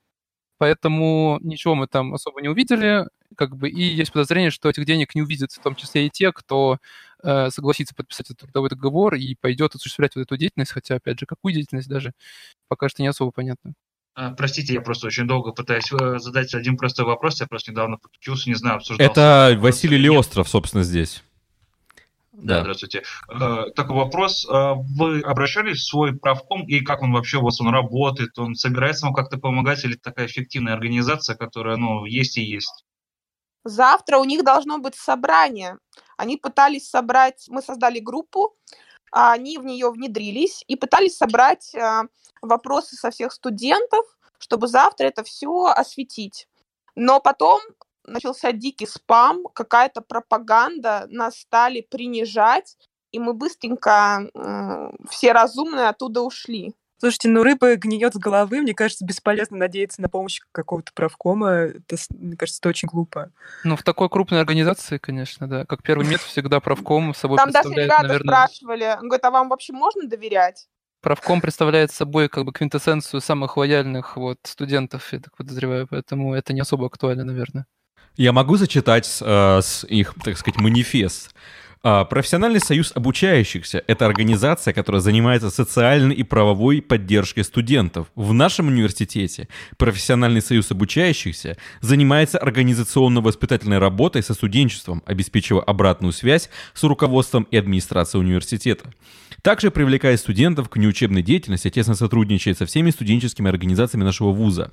Поэтому ничего мы там особо не увидели, как бы, и есть подозрение, что этих денег не увидят, в том числе и те, кто э, согласится подписать этот трудовой договор и пойдет осуществлять вот эту деятельность, хотя, опять же, какую деятельность даже пока что не особо понятно. А, простите, я просто очень долго пытаюсь э, задать один простой вопрос. Я просто недавно подключился, не знаю, обсуждал. Это Василий Леостров, собственно, здесь. Да, здравствуйте. Э, такой вопрос. Э, вы обращались в свой правком, и как он вообще у вас он работает? Он собирается вам как-то помогать, или такая эффективная организация, которая, ну, есть и есть? Завтра у них должно быть собрание. Они пытались собрать, мы создали группу, они в нее внедрились и пытались собрать э, вопросы со всех студентов, чтобы завтра это все осветить. Но потом начался дикий спам, какая-то пропаганда, нас стали принижать, и мы быстренько э, все разумные оттуда ушли. Слушайте, ну рыба гниет с головы. Мне кажется, бесполезно надеяться на помощь какого-то правкома. Это, мне кажется, это очень глупо. Ну, в такой крупной организации, конечно, да. Как первый метод всегда правком собой Там даже ребята наверное... спрашивали, говорят, а вам вообще можно доверять? Правком представляет собой как бы квинтэссенцию самых лояльных вот студентов, я так подозреваю, поэтому это не особо актуально, наверное. Я могу зачитать э, с их, так сказать, манифест. А, профессиональный союз обучающихся – это организация, которая занимается социальной и правовой поддержкой студентов. В нашем университете профессиональный союз обучающихся занимается организационно-воспитательной работой со студенчеством, обеспечивая обратную связь с руководством и администрацией университета. Также привлекая студентов к неучебной деятельности, тесно сотрудничает со всеми студенческими организациями нашего вуза.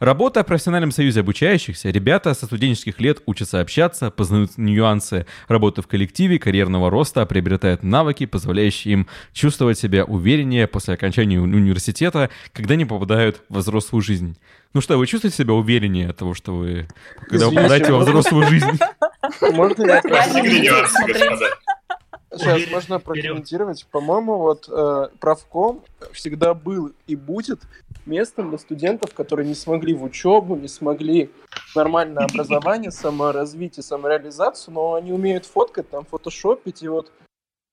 Работая в профессиональном союзе обучающихся, ребята со студенческих лет учатся общаться, познают нюансы работы в коллективе, карьерного роста, приобретают навыки, позволяющие им чувствовать себя увереннее после окончания университета, когда они попадают в взрослую жизнь. Ну что, вы чувствуете себя увереннее от того, что вы, когда Извините, попадаете во взрослую жизнь? Можно я Сейчас можно прокомментировать. По-моему, вот э, правком всегда был и будет местом для студентов, которые не смогли в учебу, не смогли нормальное образование, саморазвитие, самореализацию, но они умеют фоткать, там, фотошопить, и вот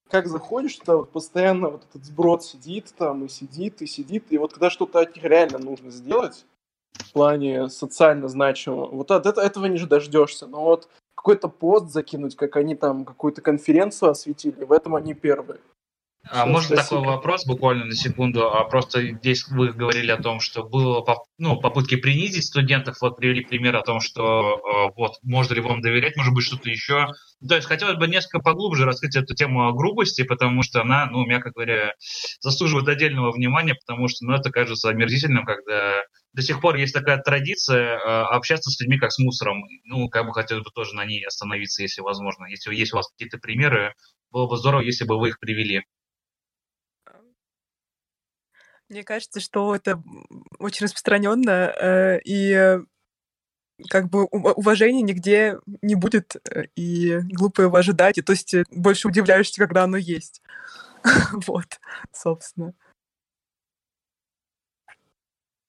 как заходишь, то вот постоянно вот этот сброд сидит там и сидит, и сидит, и вот когда что-то от них реально нужно сделать, в плане социально значимого, вот от этого не дождешься, но вот какой-то пост закинуть, как они там какую-то конференцию осветили, в этом они первые. А можно такой вопрос буквально на секунду? А просто здесь вы говорили о том, что было ну, попытки принизить студентов, вот привели пример о том, что э, вот можно ли вам доверять, может быть что-то еще. То есть хотелось бы несколько поглубже раскрыть эту тему о грубости, потому что она, ну, мягко говоря, заслуживает отдельного внимания, потому что, ну, это кажется омерзительным, когда до сих пор есть такая традиция э, общаться с людьми как с мусором. Ну, как бы хотелось бы тоже на ней остановиться, если возможно. Если есть у вас какие-то примеры, было бы здорово, если бы вы их привели. Мне кажется, что это очень распространенно, э, и как бы уважения нигде не будет, э, и глупо его ожидать, и то есть больше удивляешься, когда оно есть. Вот, собственно.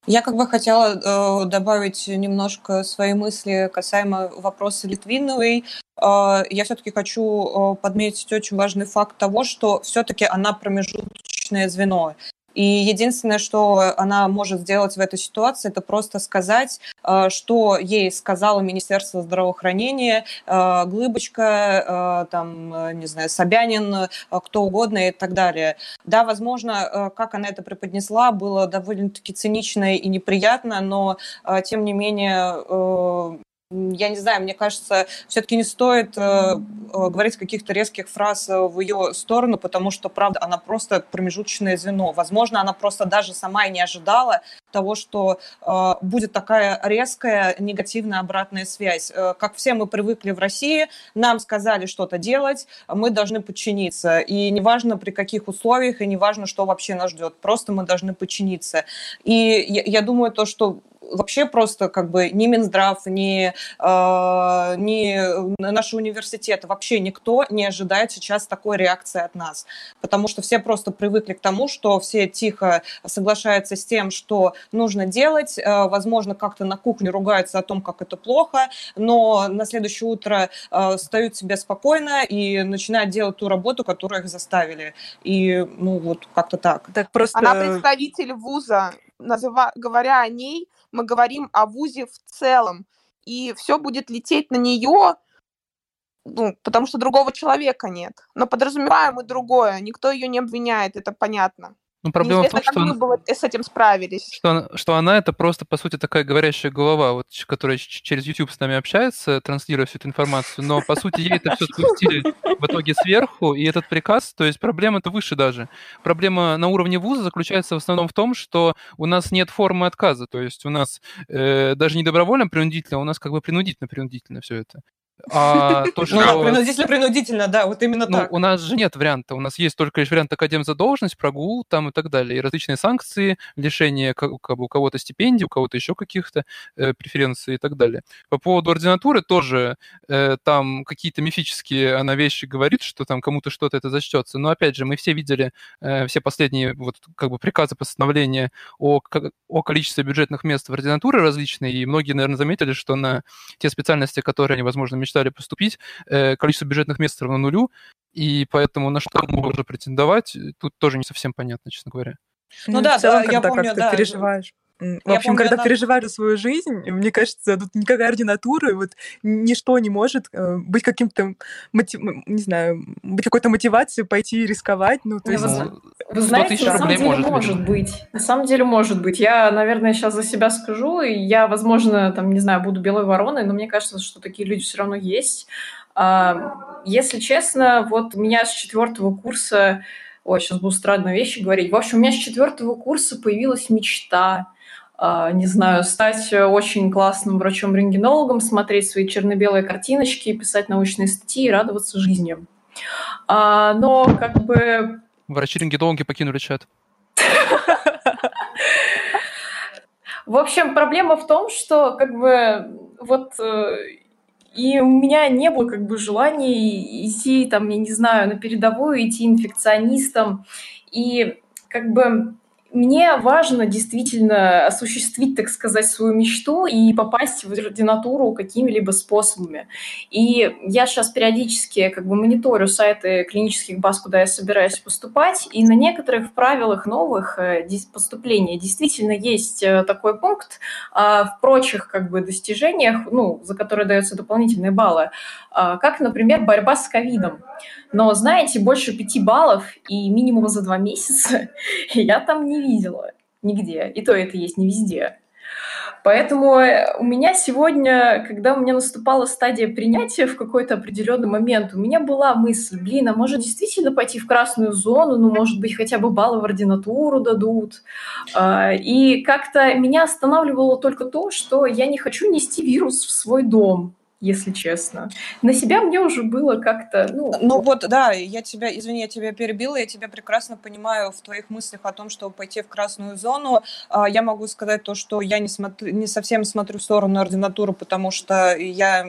Я как бы хотела э, добавить немножко свои мысли касаемо вопроса Литвиновой. Э, я все-таки хочу э, подметить очень важный факт того, что все-таки она промежуточное звено. И единственное, что она может сделать в этой ситуации, это просто сказать, э, что ей сказала Министерство здравоохранения, э, Глыбочка, э, там, не знаю, Собянин, кто угодно и так далее. Да, возможно, как она это преподнесла, было довольно-таки цинично и неприятно, но, тем не менее, я не знаю, мне кажется, все-таки не стоит э, э, говорить каких-то резких фраз э, в ее сторону, потому что, правда, она просто промежуточное звено. Возможно, она просто даже сама и не ожидала того, что э, будет такая резкая негативная обратная связь. Э, как все мы привыкли в России, нам сказали что-то делать, мы должны подчиниться. И неважно при каких условиях, и неважно, что вообще нас ждет, просто мы должны подчиниться. И я, я думаю, то, что вообще просто как бы ни Минздрав, ни, э, ни наши университеты, вообще никто не ожидает сейчас такой реакции от нас. Потому что все просто привыкли к тому, что все тихо соглашаются с тем, что нужно делать. Э, возможно, как-то на кухне ругаются о том, как это плохо, но на следующее утро э, встают себе спокойно и начинают делать ту работу, которую их заставили. И, ну, вот как-то так. так просто... Она представитель вуза. Называ... Говоря о ней, мы говорим о ВУЗе в целом, и все будет лететь на нее, ну, потому что другого человека нет. Но подразумеваем мы другое, никто ее не обвиняет, это понятно. Ну, проблема в том, что... как вы бы с этим справились. Что, что она это просто, по сути, такая говорящая голова, вот, которая через YouTube с нами общается, транслируя всю эту информацию, но, по сути, ей это все спустили в итоге сверху, и этот приказ, то есть проблема-то выше даже. Проблема на уровне вуза заключается в основном в том, что у нас нет формы отказа, то есть у нас э, даже не добровольно принудительно, а у нас как бы принудительно-принудительно все это. А то, что... Ну да, принудительно-принудительно, да, вот именно ну, так. У нас же нет варианта. У нас есть только лишь вариант должность, прогул там и так далее. И различные санкции, лишение как, бы у кого-то стипендий, у кого-то еще каких-то э, преференций и так далее. По поводу ординатуры тоже э, там какие-то мифические она вещи говорит, что там кому-то что-то это зачтется. Но опять же, мы все видели э, все последние вот как бы приказы постановления о, о количестве бюджетных мест в ординатуре различные, и многие, наверное, заметили, что на те специальности, которые невозможно мечтали поступить, э, количество бюджетных мест равно нулю, и поэтому на что можно претендовать, тут тоже не совсем понятно, честно говоря. Ну, ну да, целом, да, я помню, да. переживаешь. В я общем, помню, когда она... переживаешь за свою жизнь, мне кажется, тут никакая ординатура, вот ничто не может э, быть каким-то, мотив... не знаю, быть какой-то мотивацией пойти рисковать. Ну, то есть... Вы, вы знаете, на самом деле может, может быть. На самом деле может быть. Я, наверное, сейчас за себя скажу, и я, возможно, там, не знаю, буду белой вороной, но мне кажется, что такие люди все равно есть. А, если честно, вот у меня с четвертого курса Ой, сейчас буду странные вещи говорить. В общем, у меня с четвертого курса появилась мечта не знаю, стать очень классным врачом-рентгенологом, смотреть свои черно-белые картиночки, писать научные статьи и радоваться жизни. А, но как бы... Врачи-рентгенологи покинули чат. В общем, проблема в том, что как бы вот э, и у меня не было как бы желания идти там, я не знаю, на передовую, идти инфекционистом. И как бы мне важно действительно осуществить, так сказать, свою мечту и попасть в ординатуру какими-либо способами. И я сейчас периодически как бы мониторю сайты клинических баз, куда я собираюсь поступать, и на некоторых правилах новых э, поступления действительно есть э, такой пункт. А в прочих как бы достижениях, ну, за которые даются дополнительные баллы, а, как, например, борьба с ковидом. Но, знаете, больше пяти баллов и минимум за два месяца я там не видела нигде. И то это есть не везде. Поэтому э, у меня сегодня, когда у меня наступала стадия принятия в какой-то определенный момент, у меня была мысль, блин, а может действительно пойти в красную зону, ну, может быть, хотя бы баллы в ординатуру дадут. А, и как-то меня останавливало только то, что я не хочу нести вирус в свой дом если честно. На себя мне уже было как-то, ну... Ну вот, да, я тебя, извини, я тебя перебила, я тебя прекрасно понимаю в твоих мыслях о том, чтобы пойти в красную зону. А, я могу сказать то, что я не, смотрю, не совсем смотрю в сторону ординатуры, потому что я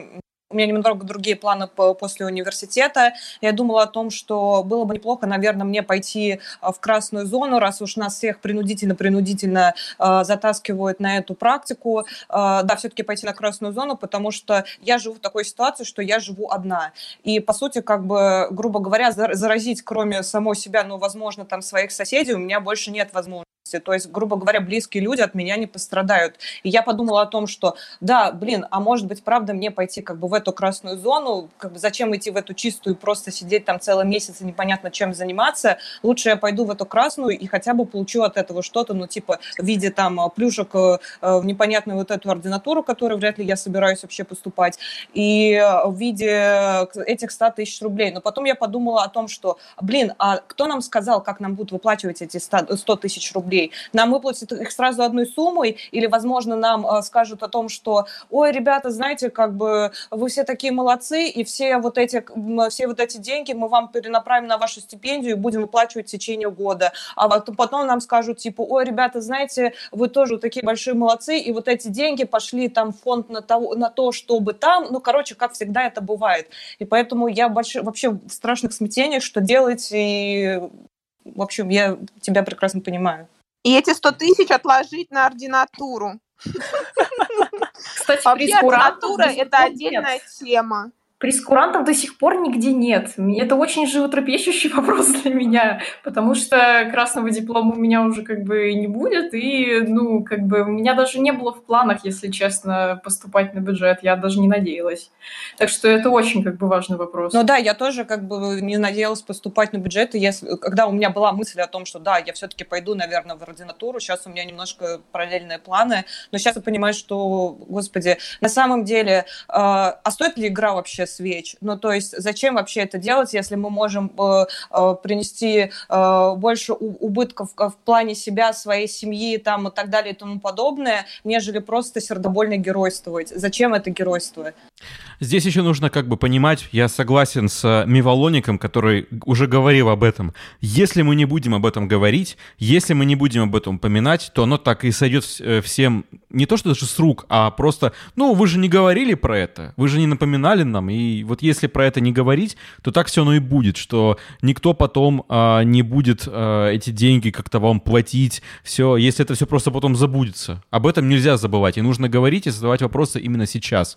у меня немного другие планы после университета. Я думала о том, что было бы неплохо, наверное, мне пойти а, в красную зону, раз уж нас всех принудительно-принудительно э, затаскивают на эту практику. Э, да, все-таки пойти на красную зону, потому что я живу в такой ситуации, что я живу одна. И, по сути, как бы, грубо говоря, заразить, кроме самой себя, ну, возможно, там, своих соседей, у меня больше нет возможности то есть, грубо говоря, близкие люди от меня не пострадают. И я подумала о том, что да, блин, а может быть, правда, мне пойти как бы в эту красную зону, как бы зачем идти в эту чистую, просто сидеть там целый месяц и непонятно чем заниматься. Лучше я пойду в эту красную и хотя бы получу от этого что-то, ну, типа, в виде там плюшек э, в непонятную вот эту ординатуру, которую вряд ли я собираюсь вообще поступать, и э, в виде этих 100 тысяч рублей. Но потом я подумала о том, что, блин, а кто нам сказал, как нам будут выплачивать эти 100 тысяч рублей? Рублей. Нам выплатят их сразу одной суммой, или, возможно, нам э, скажут о том, что, ой, ребята, знаете, как бы вы все такие молодцы, и все вот эти, все вот эти деньги мы вам перенаправим на вашу стипендию и будем выплачивать в течение года. А потом нам скажут, типа, ой, ребята, знаете, вы тоже такие большие молодцы, и вот эти деньги пошли там в фонд на, того, на то, чтобы там, ну, короче, как всегда это бывает. И поэтому я больш... вообще в страшных смятениях, что делать, и, в общем, я тебя прекрасно понимаю. И эти 100 тысяч отложить на ординатуру. Кстати, Вообще, ординатура – это отдельная тема. Прескурантов до сих пор нигде нет. Это очень животрепещущий вопрос для меня, потому что красного диплома у меня уже как бы не будет, и, ну, как бы у меня даже не было в планах, если честно, поступать на бюджет, я даже не надеялась. Так что это очень как бы важный вопрос. Ну да, я тоже как бы не надеялась поступать на бюджет, и если, когда у меня была мысль о том, что да, я все-таки пойду, наверное, в ординатуру, сейчас у меня немножко параллельные планы, но сейчас я понимаю, что, господи, на самом деле, э, а стоит ли игра вообще свеч. Ну, то есть зачем вообще это делать, если мы можем э, э, принести э, больше убытков в плане себя, своей семьи там, и так далее и тому подобное, нежели просто сердобольно геройствовать? Зачем это геройство? Здесь еще нужно как бы понимать, я согласен с Мивалоником, который уже говорил об этом. Если мы не будем об этом говорить, если мы не будем об этом упоминать, то оно так и сойдет всем, не то что даже с рук, а просто, ну, вы же не говорили про это, вы же не напоминали нам, и и вот если про это не говорить, то так все оно и будет, что никто потом а, не будет а, эти деньги как-то вам платить, все, если это все просто потом забудется. Об этом нельзя забывать, и нужно говорить и задавать вопросы именно сейчас.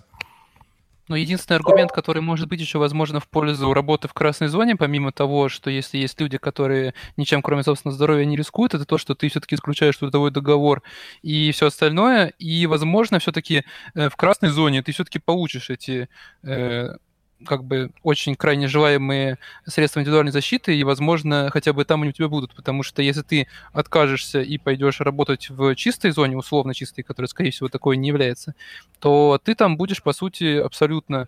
Но единственный аргумент, который может быть еще, возможно, в пользу работы в красной зоне, помимо того, что если есть люди, которые ничем, кроме собственного здоровья, не рискуют, это то, что ты все-таки исключаешь трудовой договор и все остальное. И, возможно, все-таки э, в красной зоне ты все-таки получишь эти э, как бы очень крайне желаемые средства индивидуальной защиты, и, возможно, хотя бы там они у тебя будут, потому что если ты откажешься и пойдешь работать в чистой зоне, условно чистой, которая, скорее всего, такой не является, то ты там будешь, по сути, абсолютно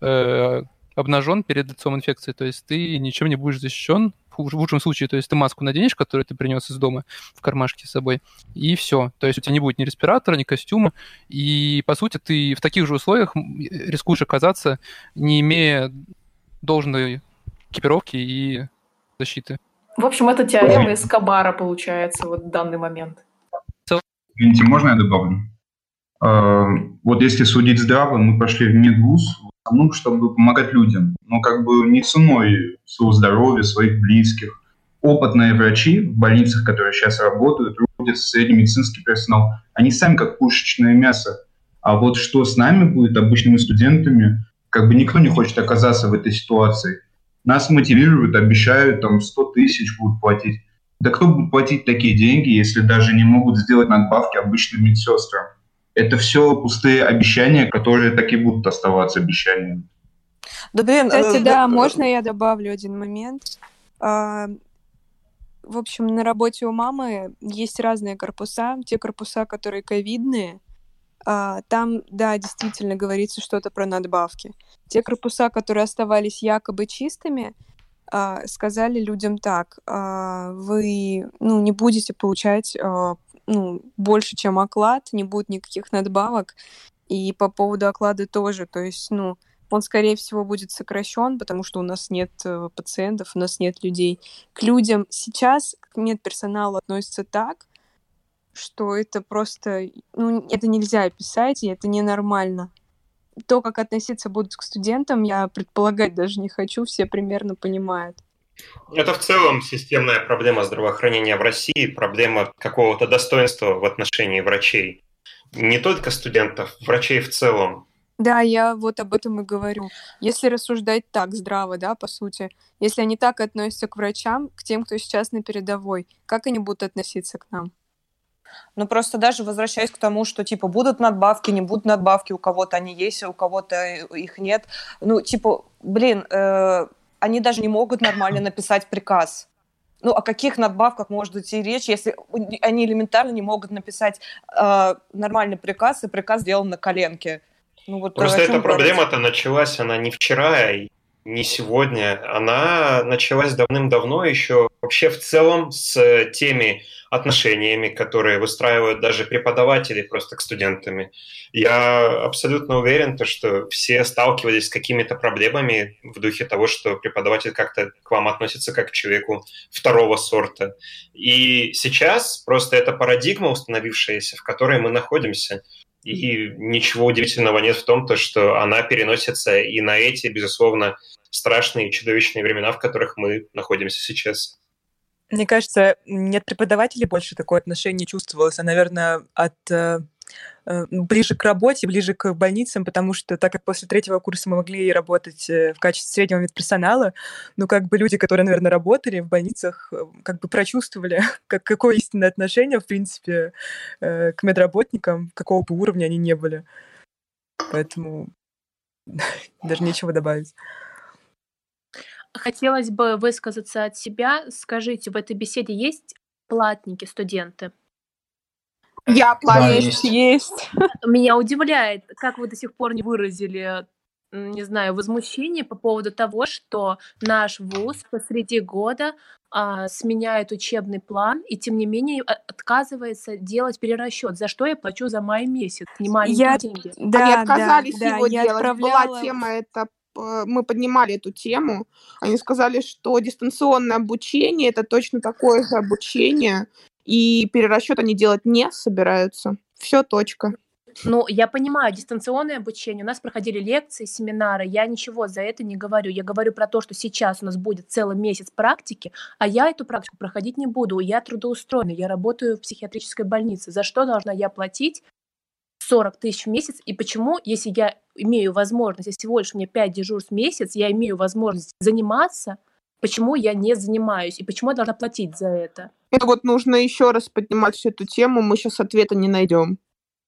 э, обнажен перед лицом инфекции, то есть ты ничем не будешь защищен, в лучшем случае, то есть ты маску наденешь, которую ты принес из дома в кармашке с собой, и все. То есть у тебя не будет ни респиратора, ни костюма, и, по сути, ты в таких же условиях рискуешь оказаться, не имея должной экипировки и защиты. В общем, это теорема Эскобара получается вот в данный момент. Извините, можно я добавлю? А, вот если судить здраво, мы пошли в медвуз ну, чтобы помогать людям, но как бы не ценой своего здоровья, своих близких. Опытные врачи в больницах, которые сейчас работают, трудятся средний медицинский персонал, они сами как пушечное мясо. А вот что с нами будет, обычными студентами, как бы никто не хочет оказаться в этой ситуации. Нас мотивируют, обещают, там, 100 тысяч будут платить. Да кто будет платить такие деньги, если даже не могут сделать надбавки обычным медсестрам? Это все пустые обещания, которые так и будут оставаться обещаниями. Да, блин, Кстати, э, да, э, можно я добавлю один момент? А, в общем, на работе у мамы есть разные корпуса. Те корпуса, которые ковидные, а, там, да, действительно говорится что-то про надбавки. Те корпуса, которые оставались якобы чистыми, а, сказали людям так, а, вы ну, не будете получать а, ну, больше, чем оклад, не будет никаких надбавок. И по поводу оклада тоже, то есть, ну, он, скорее всего, будет сокращен, потому что у нас нет э, пациентов, у нас нет людей. К людям сейчас, к медперсоналу относятся так, что это просто, ну, это нельзя описать, и это ненормально. То, как относиться будут к студентам, я предполагать даже не хочу, все примерно понимают. Это в целом системная проблема здравоохранения в России, проблема какого-то достоинства в отношении врачей. Не только студентов, врачей в целом. Да, я вот об этом и говорю. Если рассуждать так здраво, да, по сути, если они так относятся к врачам, к тем, кто сейчас на передовой, как они будут относиться к нам? Ну, просто даже возвращаясь к тому, что, типа, будут надбавки, не будут надбавки, у кого-то они есть, а у кого-то их нет. Ну, типа, блин, э, они даже не могут нормально написать приказ. Ну, о каких надбавках может идти речь, если они элементарно не могут написать э, нормальный приказ, и приказ сделан на коленке? Ну, вот Просто эта проблема-то началась, она не вчера, и не сегодня. Она началась давным-давно еще вообще в целом с теми отношениями, которые выстраивают даже преподаватели просто к студентам. Я абсолютно уверен, то, что все сталкивались с какими-то проблемами в духе того, что преподаватель как-то к вам относится как к человеку второго сорта. И сейчас просто эта парадигма установившаяся, в которой мы находимся – и ничего удивительного нет в том, то, что она переносится и на эти, безусловно, страшные чудовищные времена, в которых мы находимся сейчас. Мне кажется, нет преподавателей больше такое отношение чувствовалось, а, наверное, от э, ближе к работе, ближе к больницам, потому что так как после третьего курса мы могли работать э, в качестве среднего медперсонала, ну, как бы люди, которые, наверное, работали в больницах, как бы прочувствовали, как, какое истинное отношение, в принципе, к медработникам, какого бы уровня они не были. Поэтому даже нечего добавить. Хотелось бы высказаться от себя. Скажите, в этой беседе есть платники, студенты? Я платник. Да, есть. есть. Меня удивляет, как вы до сих пор не выразили не знаю, возмущение по поводу того, что наш вуз посреди года а, сменяет учебный план и, тем не менее, отказывается делать перерасчет. За что я плачу за май месяц? Не маленькие я... деньги. Да, Они отказались да, его да, делать. Отправляла... Была тема это мы поднимали эту тему, они сказали, что дистанционное обучение это точно такое же обучение, и перерасчет они делать не собираются. Все, точка. Ну, я понимаю, дистанционное обучение, у нас проходили лекции, семинары, я ничего за это не говорю. Я говорю про то, что сейчас у нас будет целый месяц практики, а я эту практику проходить не буду. Я трудоустроена, я работаю в психиатрической больнице. За что должна я платить 40 тысяч в месяц, и почему, если я имею возможность, если всего лишь мне 5 дежурств в месяц, я имею возможность заниматься, почему я не занимаюсь, и почему я должна платить за это? Это вот нужно еще раз поднимать всю эту тему, мы сейчас ответа не найдем.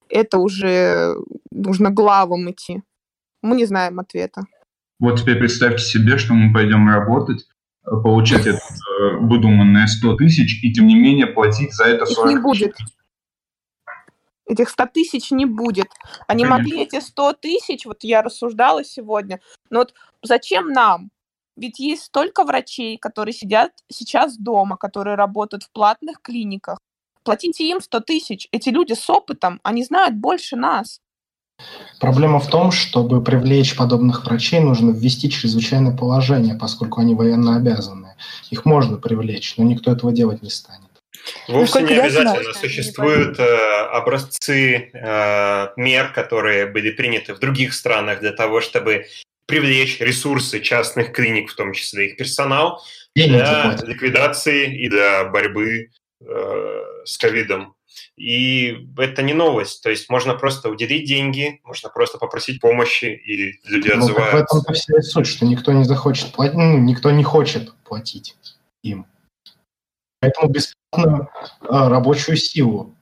Это уже нужно главам идти. Мы не знаем ответа. Вот теперь представьте себе, что мы пойдем работать, э, получать это э, выдуманное 100 тысяч, и тем не менее платить за это 40 Их не будет. Этих 100 тысяч не будет. Они Конечно. могли эти 100 тысяч, вот я рассуждала сегодня, но вот зачем нам? Ведь есть столько врачей, которые сидят сейчас дома, которые работают в платных клиниках. Платите им 100 тысяч. Эти люди с опытом, они знают больше нас. Проблема в том, чтобы привлечь подобных врачей, нужно ввести чрезвычайное положение, поскольку они военно обязаны. Их можно привлечь, но никто этого делать не станет. Вовсе ну, не обязательно. Существуют э, образцы э, мер, которые были приняты в других странах для того, чтобы привлечь ресурсы частных клиник, в том числе их персонал, для ликвидации и для борьбы э, с ковидом. И это не новость. То есть можно просто уделить деньги, можно просто попросить помощи, и люди ну, отзываются. в этом вся суть, что никто не захочет платить, ну, никто не хочет платить им. Поэтому бесплатную а, рабочую силу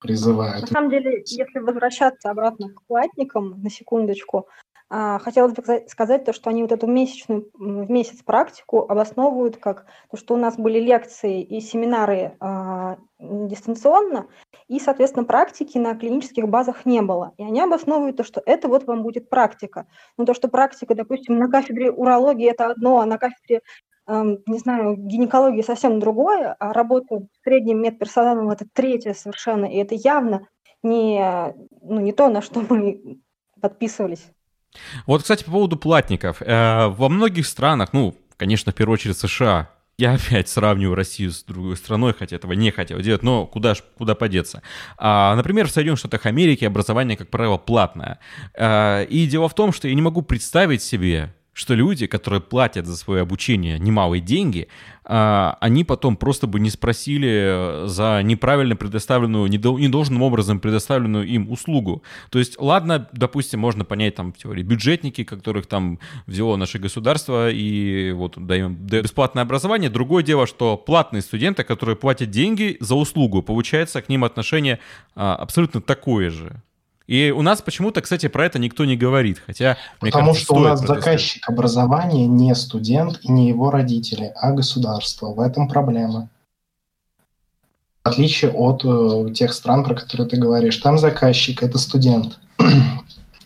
призывают. На самом деле, если возвращаться обратно к платникам, на секундочку, хотелось бы сказать то, что они вот эту месячную в месяц практику обосновывают как то, что у нас были лекции и семинары э, дистанционно, и, соответственно, практики на клинических базах не было. И они обосновывают то, что это вот вам будет практика. Ну, то, что практика, допустим, на кафедре урологии это одно, а на кафедре не знаю, гинекология совсем другое, а работа с средним медперсоналом это третье совершенно, и это явно не, ну, не то, на что мы подписывались. Вот, кстати, по поводу платников. Э, во многих странах, ну, конечно, в первую очередь США, я опять сравниваю Россию с другой страной, хотя этого не хотел делать, но куда ж, куда подеться. А, например, в Соединенных Штатах Америки образование, как правило, платное. А, и дело в том, что я не могу представить себе, что люди, которые платят за свое обучение немалые деньги, а, они потом просто бы не спросили э, за неправильно предоставленную, недолжным образом предоставленную им услугу. То есть, ладно, допустим, можно понять там в теории бюджетники, которых там взяло наше государство и вот даем бесплатное образование. Другое дело, что платные студенты, которые платят деньги за услугу, получается к ним отношение а, абсолютно такое же. И у нас почему-то, кстати, про это никто не говорит, хотя... Потому кажется, что у нас заказчик образования не студент и не его родители, а государство. В этом проблема. В отличие от э, тех стран, про которые ты говоришь. Там заказчик – это студент.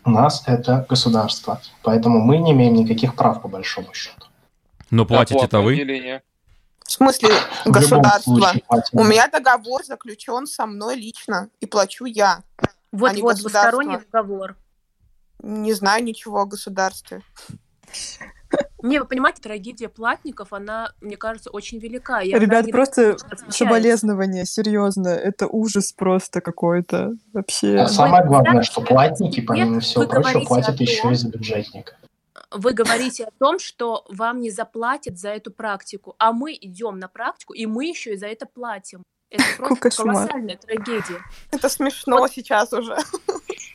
у нас это государство. Поэтому мы не имеем никаких прав, по большому счету. Но платите это вы? В смысле государство? У меня договор заключен со мной лично, и плачу я. Вот, а вот, двусторонний договор. Не знаю ничего о государстве. Не, вы понимаете, трагедия платников, она, мне кажется, очень велика. Я Ребят, просто соболезнования, серьезно, это ужас просто какой-то вообще. А самое главное, что платники, помимо всего прочего, платят еще и за бюджетника. Вы говорите о том, что вам не заплатят за эту практику, а мы идем на практику, и мы еще и за это платим. Это просто колоссальная трагедия. Это смешно вот. сейчас уже.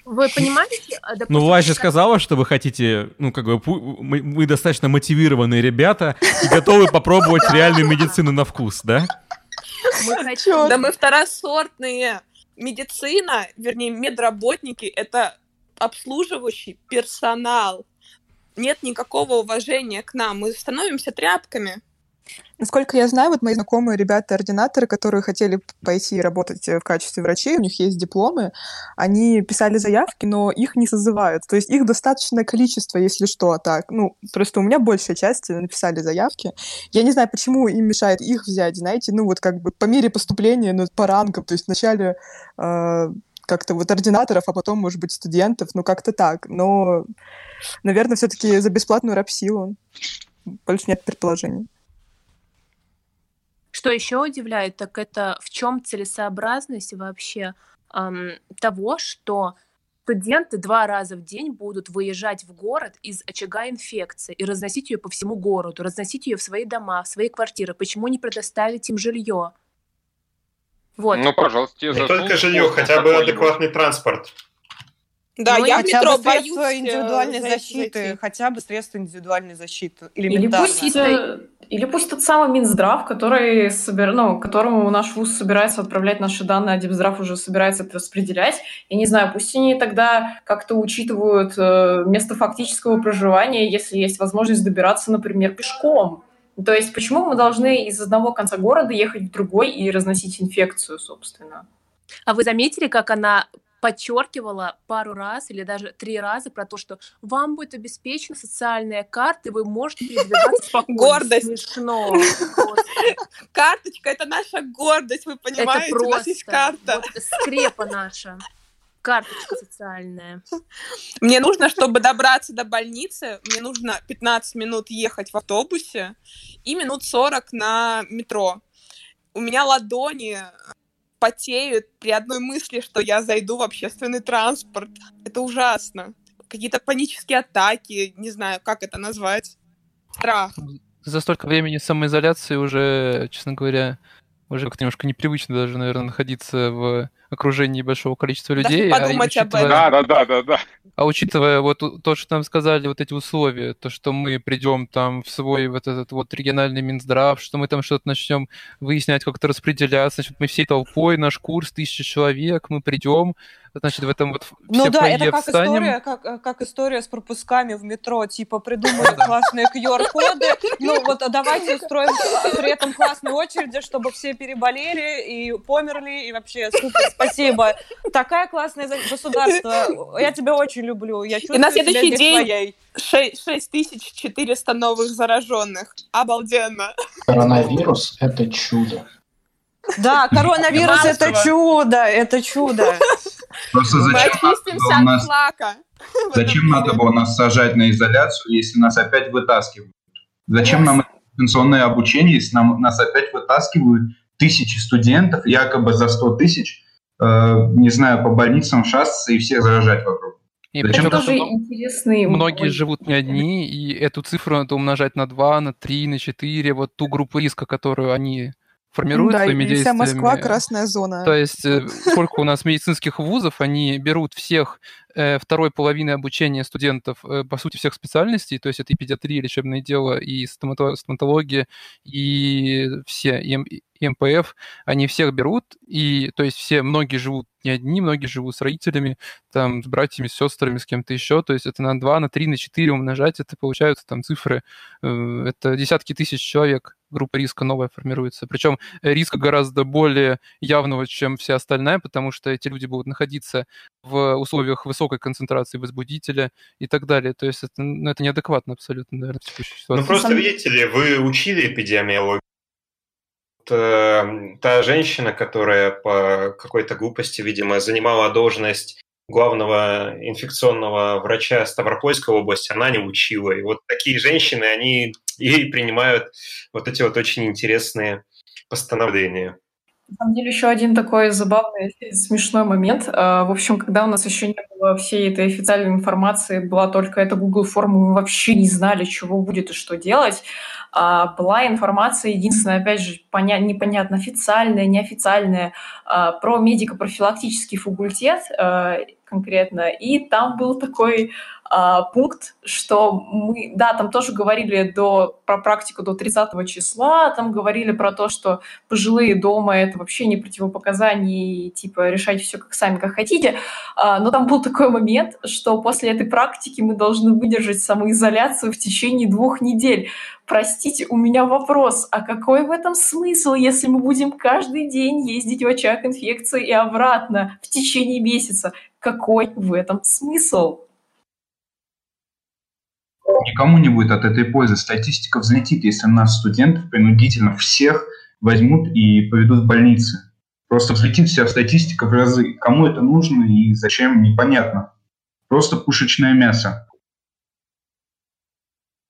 Вы понимаете? А, допустим, ну, Вася сказала, что вы хотите, ну, как бы, мы, мы достаточно мотивированные ребята и готовы попробовать реальную медицину на вкус, да? Мы хотим... Да мы второсортные. Медицина, вернее, медработники — это обслуживающий персонал. Нет никакого уважения к нам. Мы становимся тряпками. Насколько я знаю, вот мои знакомые ребята-ординаторы, которые хотели пойти работать э, в качестве врачей, у них есть дипломы, они писали заявки, но их не созывают. То есть их достаточное количество, если что, так. Ну, просто у меня большая часть написали заявки. Я не знаю, почему им мешает их взять, знаете, ну вот как бы по мере поступления, ну, по рангам. То есть вначале э, как-то вот ординаторов, а потом, может быть, студентов, ну как-то так. Но, наверное, все-таки за бесплатную рабсилу. Больше нет предположений. Что еще удивляет, так это в чем целесообразность вообще эм, того, что студенты два раза в день будут выезжать в город из очага инфекции и разносить ее по всему городу, разносить ее в свои дома, в свои квартиры. Почему не предоставить им жилье? Вот. Ну, пожалуйста, Не только жилье, хотя бы адекватный транспорт. Да, ну, я хотя метро бы средства боюсь, индивидуальной э, защиты, зайти. хотя бы средства индивидуальной защиты. Или пусть, это, или пусть тот самый Минздрав, который собер... ну, которому наш ВУЗ собирается отправлять наши данные, а Депздрав уже собирается это распределять. Я не знаю, пусть они тогда как-то учитывают э, место фактического проживания, если есть возможность добираться, например, пешком. То есть почему мы должны из одного конца города ехать в другой и разносить инфекцию, собственно? А вы заметили, как она подчеркивала пару раз или даже три раза про то, что вам будет обеспечена социальная карта, и вы можете передвигаться спокойно. Гордость. Смешно. Карточка — это наша гордость, вы понимаете? Это У нас есть просто карта. вот скрепа наша. Карточка социальная. Мне нужно, чтобы добраться до больницы, мне нужно 15 минут ехать в автобусе и минут 40 на метро. У меня ладони потеют при одной мысли, что я зайду в общественный транспорт. Это ужасно. Какие-то панические атаки, не знаю, как это назвать. Страх. За столько времени самоизоляции уже, честно говоря, уже как-то немножко непривычно даже, наверное, находиться в окружении большого количества людей. Подумать а об учитывая- Да, да, да, да, да. А учитывая вот то, что нам сказали, вот эти условия, то, что мы придем там в свой вот этот вот региональный Минздрав, что мы там что-то начнем выяснять, как-то распределяться, значит, мы всей толпой, наш курс, тысяча человек, мы придем, значит, в этом вот Ну все да, фойе это как встанем. история, как, э, как история с пропусками в метро, типа придумали классные QR-коды, ну вот а давайте устроим при этом классные очереди, чтобы все переболели и померли, и вообще супер, спасибо. Такая классная государство, я тебя очень люблю, я И чувствую на себя следующий день своей. 6400 новых зараженных. Обалденно. Коронавирус – это чудо. Да, коронавирус это чудо, это чудо. Просто зачем нас, зачем надо было нас сажать на изоляцию, если нас опять вытаскивают? Зачем нам дистанционное обучение, если нам, нас опять вытаскивают тысячи студентов, якобы за 100 тысяч, э, не знаю, по больницам шастаться и всех заражать вокруг? И Зачем Это тоже интересный... Многие живут не одни, и эту цифру надо умножать на 2, на 3, на 4, вот ту группу риска, которую они формируют Да, своими и вся действиями. Москва красная зона. То есть э, сколько у нас медицинских вузов, они берут всех э, второй половины обучения студентов, э, по сути, всех специальностей, то есть это и педиатрия, лечебное дело, и стомато- стоматология, и все, и, М- и МПФ, они всех берут, и то есть все, многие живут не одни, многие живут с родителями, там, с братьями, с сестрами, с кем-то еще, то есть это на 2, на 3, на 4 умножать, это получаются там цифры, это десятки тысяч человек, группа риска новая формируется. Причем риска гораздо более явного, чем вся остальная, потому что эти люди будут находиться в условиях высокой концентрации возбудителя и так далее. То есть это, ну, это неадекватно абсолютно, наверное, в текущей ситуации. Ну просто видите ли, вы учили эпидемиологию. Вот, э, Та женщина, которая по какой-то глупости, видимо, занимала должность главного инфекционного врача Ставропольской области, она не учила. И вот такие женщины, они и принимают вот эти вот очень интересные постановления. На самом деле еще один такой забавный, смешной момент. А, В общем, когда у нас еще не было всей этой официальной информации, была только эта Google форма, мы вообще не знали, чего будет и что делать. А, была информация, единственная, опять же, поня- непонятно, официальная, неофициальная, а, про медико-профилактический факультет а, конкретно, и там был такой а, пункт, что мы, да, там тоже говорили до, про практику до 30 числа, там говорили про то, что пожилые дома это вообще не противопоказание, и, типа решайте все как сами, как хотите, а, но там был такой момент, что после этой практики мы должны выдержать самоизоляцию в течение двух недель. Простите, у меня вопрос, а какой в этом смысл, если мы будем каждый день ездить в очаг инфекции и обратно в течение месяца? Какой в этом смысл? Никому не будет от этой пользы. Статистика взлетит, если нас, студентов, принудительно всех возьмут и поведут в больницы. Просто взлетит вся статистика в разы. Кому это нужно и зачем, непонятно. Просто пушечное мясо.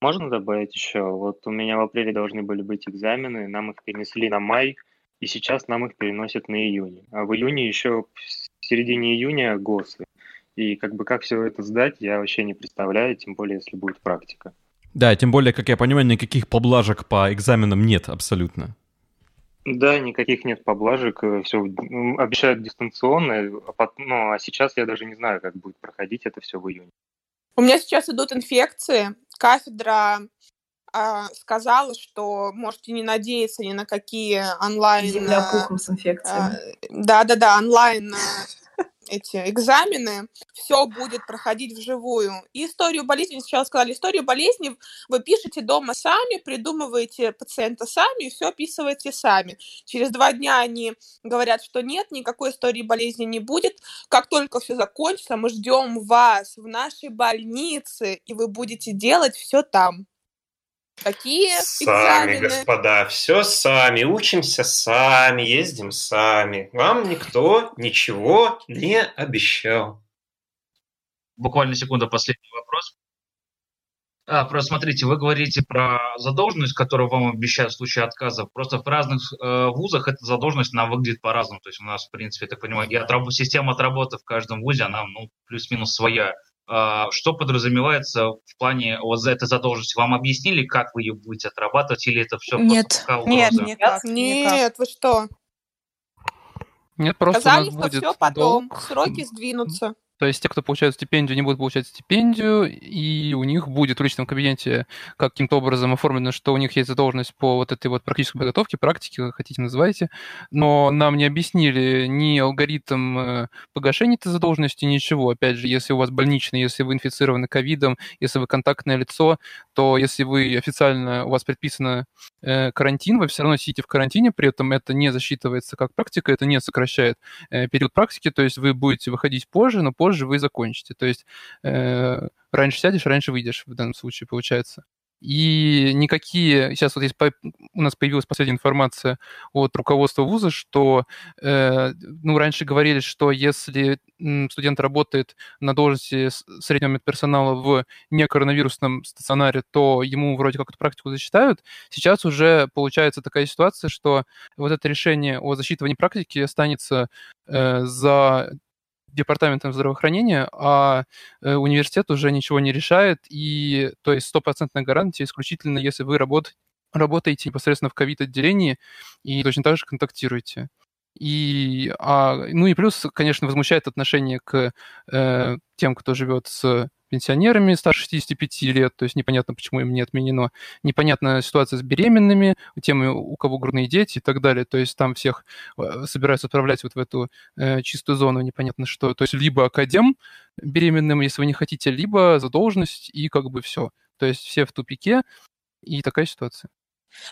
Можно добавить еще? Вот у меня в апреле должны были быть экзамены, нам их перенесли на май, и сейчас нам их переносят на июнь. А в июне еще, в середине июня ГОСы. И как бы как все это сдать, я вообще не представляю, тем более, если будет практика. Да, тем более, как я понимаю, никаких поблажек по экзаменам нет абсолютно. Да, никаких нет поблажек, э, все обещают дистанционно, а ну, а сейчас я даже не знаю, как будет проходить это все в июне. У меня сейчас идут инфекции, кафедра а, сказала, что можете не надеяться ни на какие онлайн... Земля пухом с инфекциями. Да-да-да, онлайн эти экзамены, все будет проходить вживую. И историю болезни, сначала сказали, историю болезни вы пишете дома сами, придумываете пациента сами и все описываете сами. Через два дня они говорят, что нет, никакой истории болезни не будет. Как только все закончится, мы ждем вас в нашей больнице, и вы будете делать все там. Какие сами, экзамены? господа, все сами, учимся сами, ездим сами. Вам никто ничего не обещал. Буквально секунда, последний вопрос. А, просто смотрите, вы говорите про задолженность, которую вам обещают в случае отказа. Просто в разных э, вузах эта задолженность, она выглядит по-разному. То есть у нас, в принципе, я так понимаю, и отраб- система отработы в каждом вузе, она ну, плюс-минус своя. А, что подразумевается в плане вот за этой задолженности? Вам объяснили, как вы ее будете отрабатывать, или это все Нет, просто нет, никак, нет, вы что? Нет, просто Сказали, у нас что будет все потом, долг. сроки сдвинутся. То есть те, кто получают стипендию, не будут получать стипендию, и у них будет в личном кабинете каким-то образом оформлено, что у них есть задолженность по вот этой вот практической подготовке, практике, хотите называйте, но нам не объяснили ни алгоритм э, погашения этой задолженности, ничего. Опять же, если у вас больничный, если вы инфицированы ковидом, если вы контактное лицо, то если вы официально, у вас предписано э, карантин, вы все равно сидите в карантине, при этом это не засчитывается как практика, это не сокращает э, период практики, то есть вы будете выходить позже, но позже позже вы закончите. То есть э, раньше сядешь, раньше выйдешь в данном случае, получается. И никакие... Сейчас вот есть, у нас появилась последняя информация от руководства вуза, что, э, ну, раньше говорили, что если студент работает на должности среднего медперсонала в некоронавирусном стационаре, то ему вроде как эту практику засчитают. Сейчас уже получается такая ситуация, что вот это решение о засчитывании практики останется э, за департаментом здравоохранения, а э, университет уже ничего не решает, и то есть стопроцентная гарантия исключительно, если вы работаете работаете непосредственно в ковид-отделении и точно так же контактируете. И, а, ну и плюс, конечно, возмущает отношение к э, тем, кто живет с пенсионерами старше 65 лет, то есть непонятно, почему им не отменено. Непонятна ситуация с беременными, тем, у кого грудные дети и так далее. То есть там всех э, собираются отправлять вот в эту э, чистую зону, непонятно что. То есть либо академ беременным, если вы не хотите, либо задолженность, и как бы все. То есть все в тупике, и такая ситуация.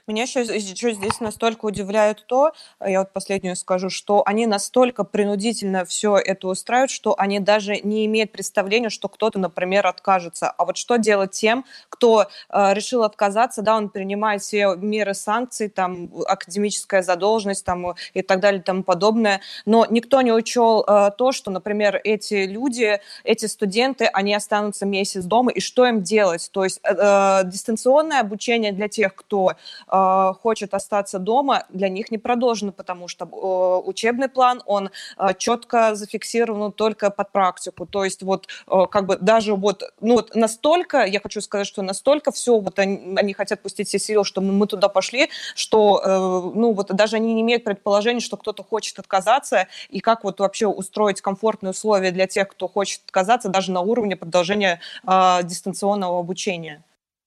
Меня еще, еще здесь настолько удивляет то, э, я вот последнюю скажу, что они настолько принудительно все это устраивают, что они даже не имеют представления, что кто-то, например, откажется. А вот что делать тем, кто э, решил отказаться, да, он принимает все меры санкций, там, академическая задолженность там, и так далее и тому подобное, но никто не учел э, то, что, например, эти люди, эти студенты, они останутся месяц дома, и что им делать? То есть э, э дистанционное обучение для тех, кто э, хочет остаться дома, для них не продолжено, потому что э, учебный план, он э, четко зафиксирован только под практику. То есть вот э, как бы даже вот, ну вот настолько, я хочу сказать, что настолько все, вот они, они хотят пустить все силы, что мы, мы туда пошли, что, э, ну вот даже они не имеют предположения, что кто-то хочет отказаться, и как вот вообще устроить комфортные условия для тех, кто хочет отказаться, даже на уровне продолжения э, дистанционного обучения.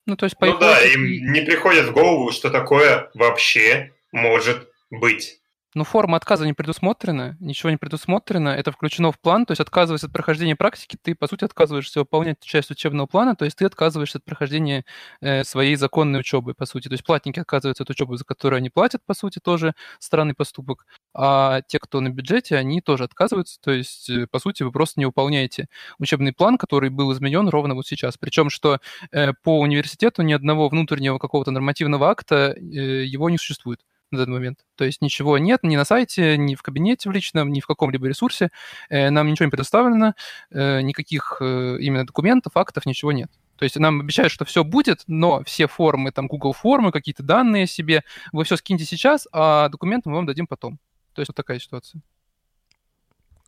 Ну, то есть, по ну да, им не приходит в голову, что такое вообще может быть. Ну, форма отказа не предусмотрена, ничего не предусмотрено, это включено в план, то есть отказываясь от прохождения практики, ты, по сути, отказываешься выполнять часть учебного плана, то есть ты отказываешься от прохождения э, своей законной учебы, по сути. То есть платники отказываются от учебы, за которую они платят, по сути, тоже странный поступок, а те, кто на бюджете, они тоже отказываются, то есть, э, по сути, вы просто не выполняете учебный план, который был изменен ровно вот сейчас. Причем, что э, по университету ни одного внутреннего какого-то нормативного акта э, его не существует на данный момент. То есть ничего нет ни на сайте, ни в кабинете в личном, ни в каком-либо ресурсе. Э, нам ничего не предоставлено, э, никаких э, именно документов, фактов, ничего нет. То есть нам обещают, что все будет, но все формы, там Google формы, какие-то данные себе, вы все скиньте сейчас, а документы мы вам дадим потом. То есть вот такая ситуация.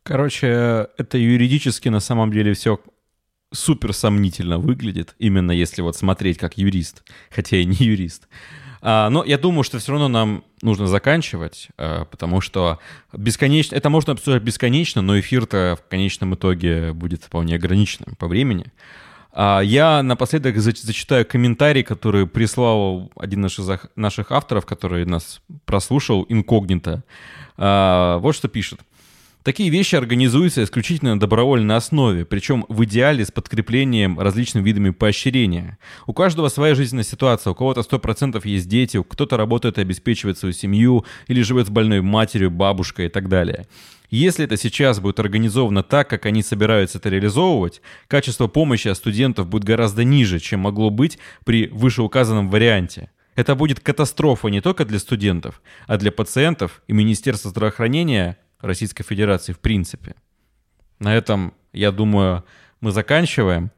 Короче, это юридически на самом деле все супер сомнительно выглядит, именно если вот смотреть как юрист, хотя и не юрист. А, но я думаю, что все равно нам нужно заканчивать, а, потому что бесконечно, это можно обсуждать бесконечно, но эфир-то в конечном итоге будет вполне ограниченным по времени. А, я напоследок зачитаю комментарий, который прислал один из наших авторов, который нас прослушал, инкогнито. Вот что пишет. Такие вещи организуются исключительно на добровольной основе, причем в идеале с подкреплением различными видами поощрения. У каждого своя жизненная ситуация, у кого-то 100% есть дети, кто-то работает и обеспечивает свою семью, или живет с больной матерью, бабушкой и так далее. Если это сейчас будет организовано так, как они собираются это реализовывать, качество помощи от студентов будет гораздо ниже, чем могло быть при вышеуказанном варианте. Это будет катастрофа не только для студентов, а для пациентов и Министерства здравоохранения Российской Федерации в принципе. На этом, я думаю, мы заканчиваем.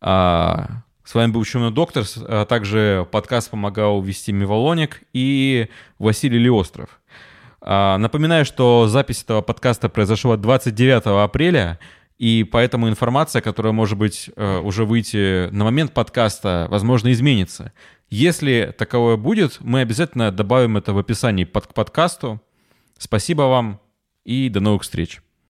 А, с вами был Ученый доктор, а также подкаст помогал вести Миволоник и Василий Леостров. А, напоминаю, что запись этого подкаста произошла 29 апреля, и поэтому информация, которая может быть э, уже выйти на момент подкаста, возможно, изменится. Если таковое будет, мы обязательно добавим это в описании под, к подкасту. Спасибо вам и до новых встреч.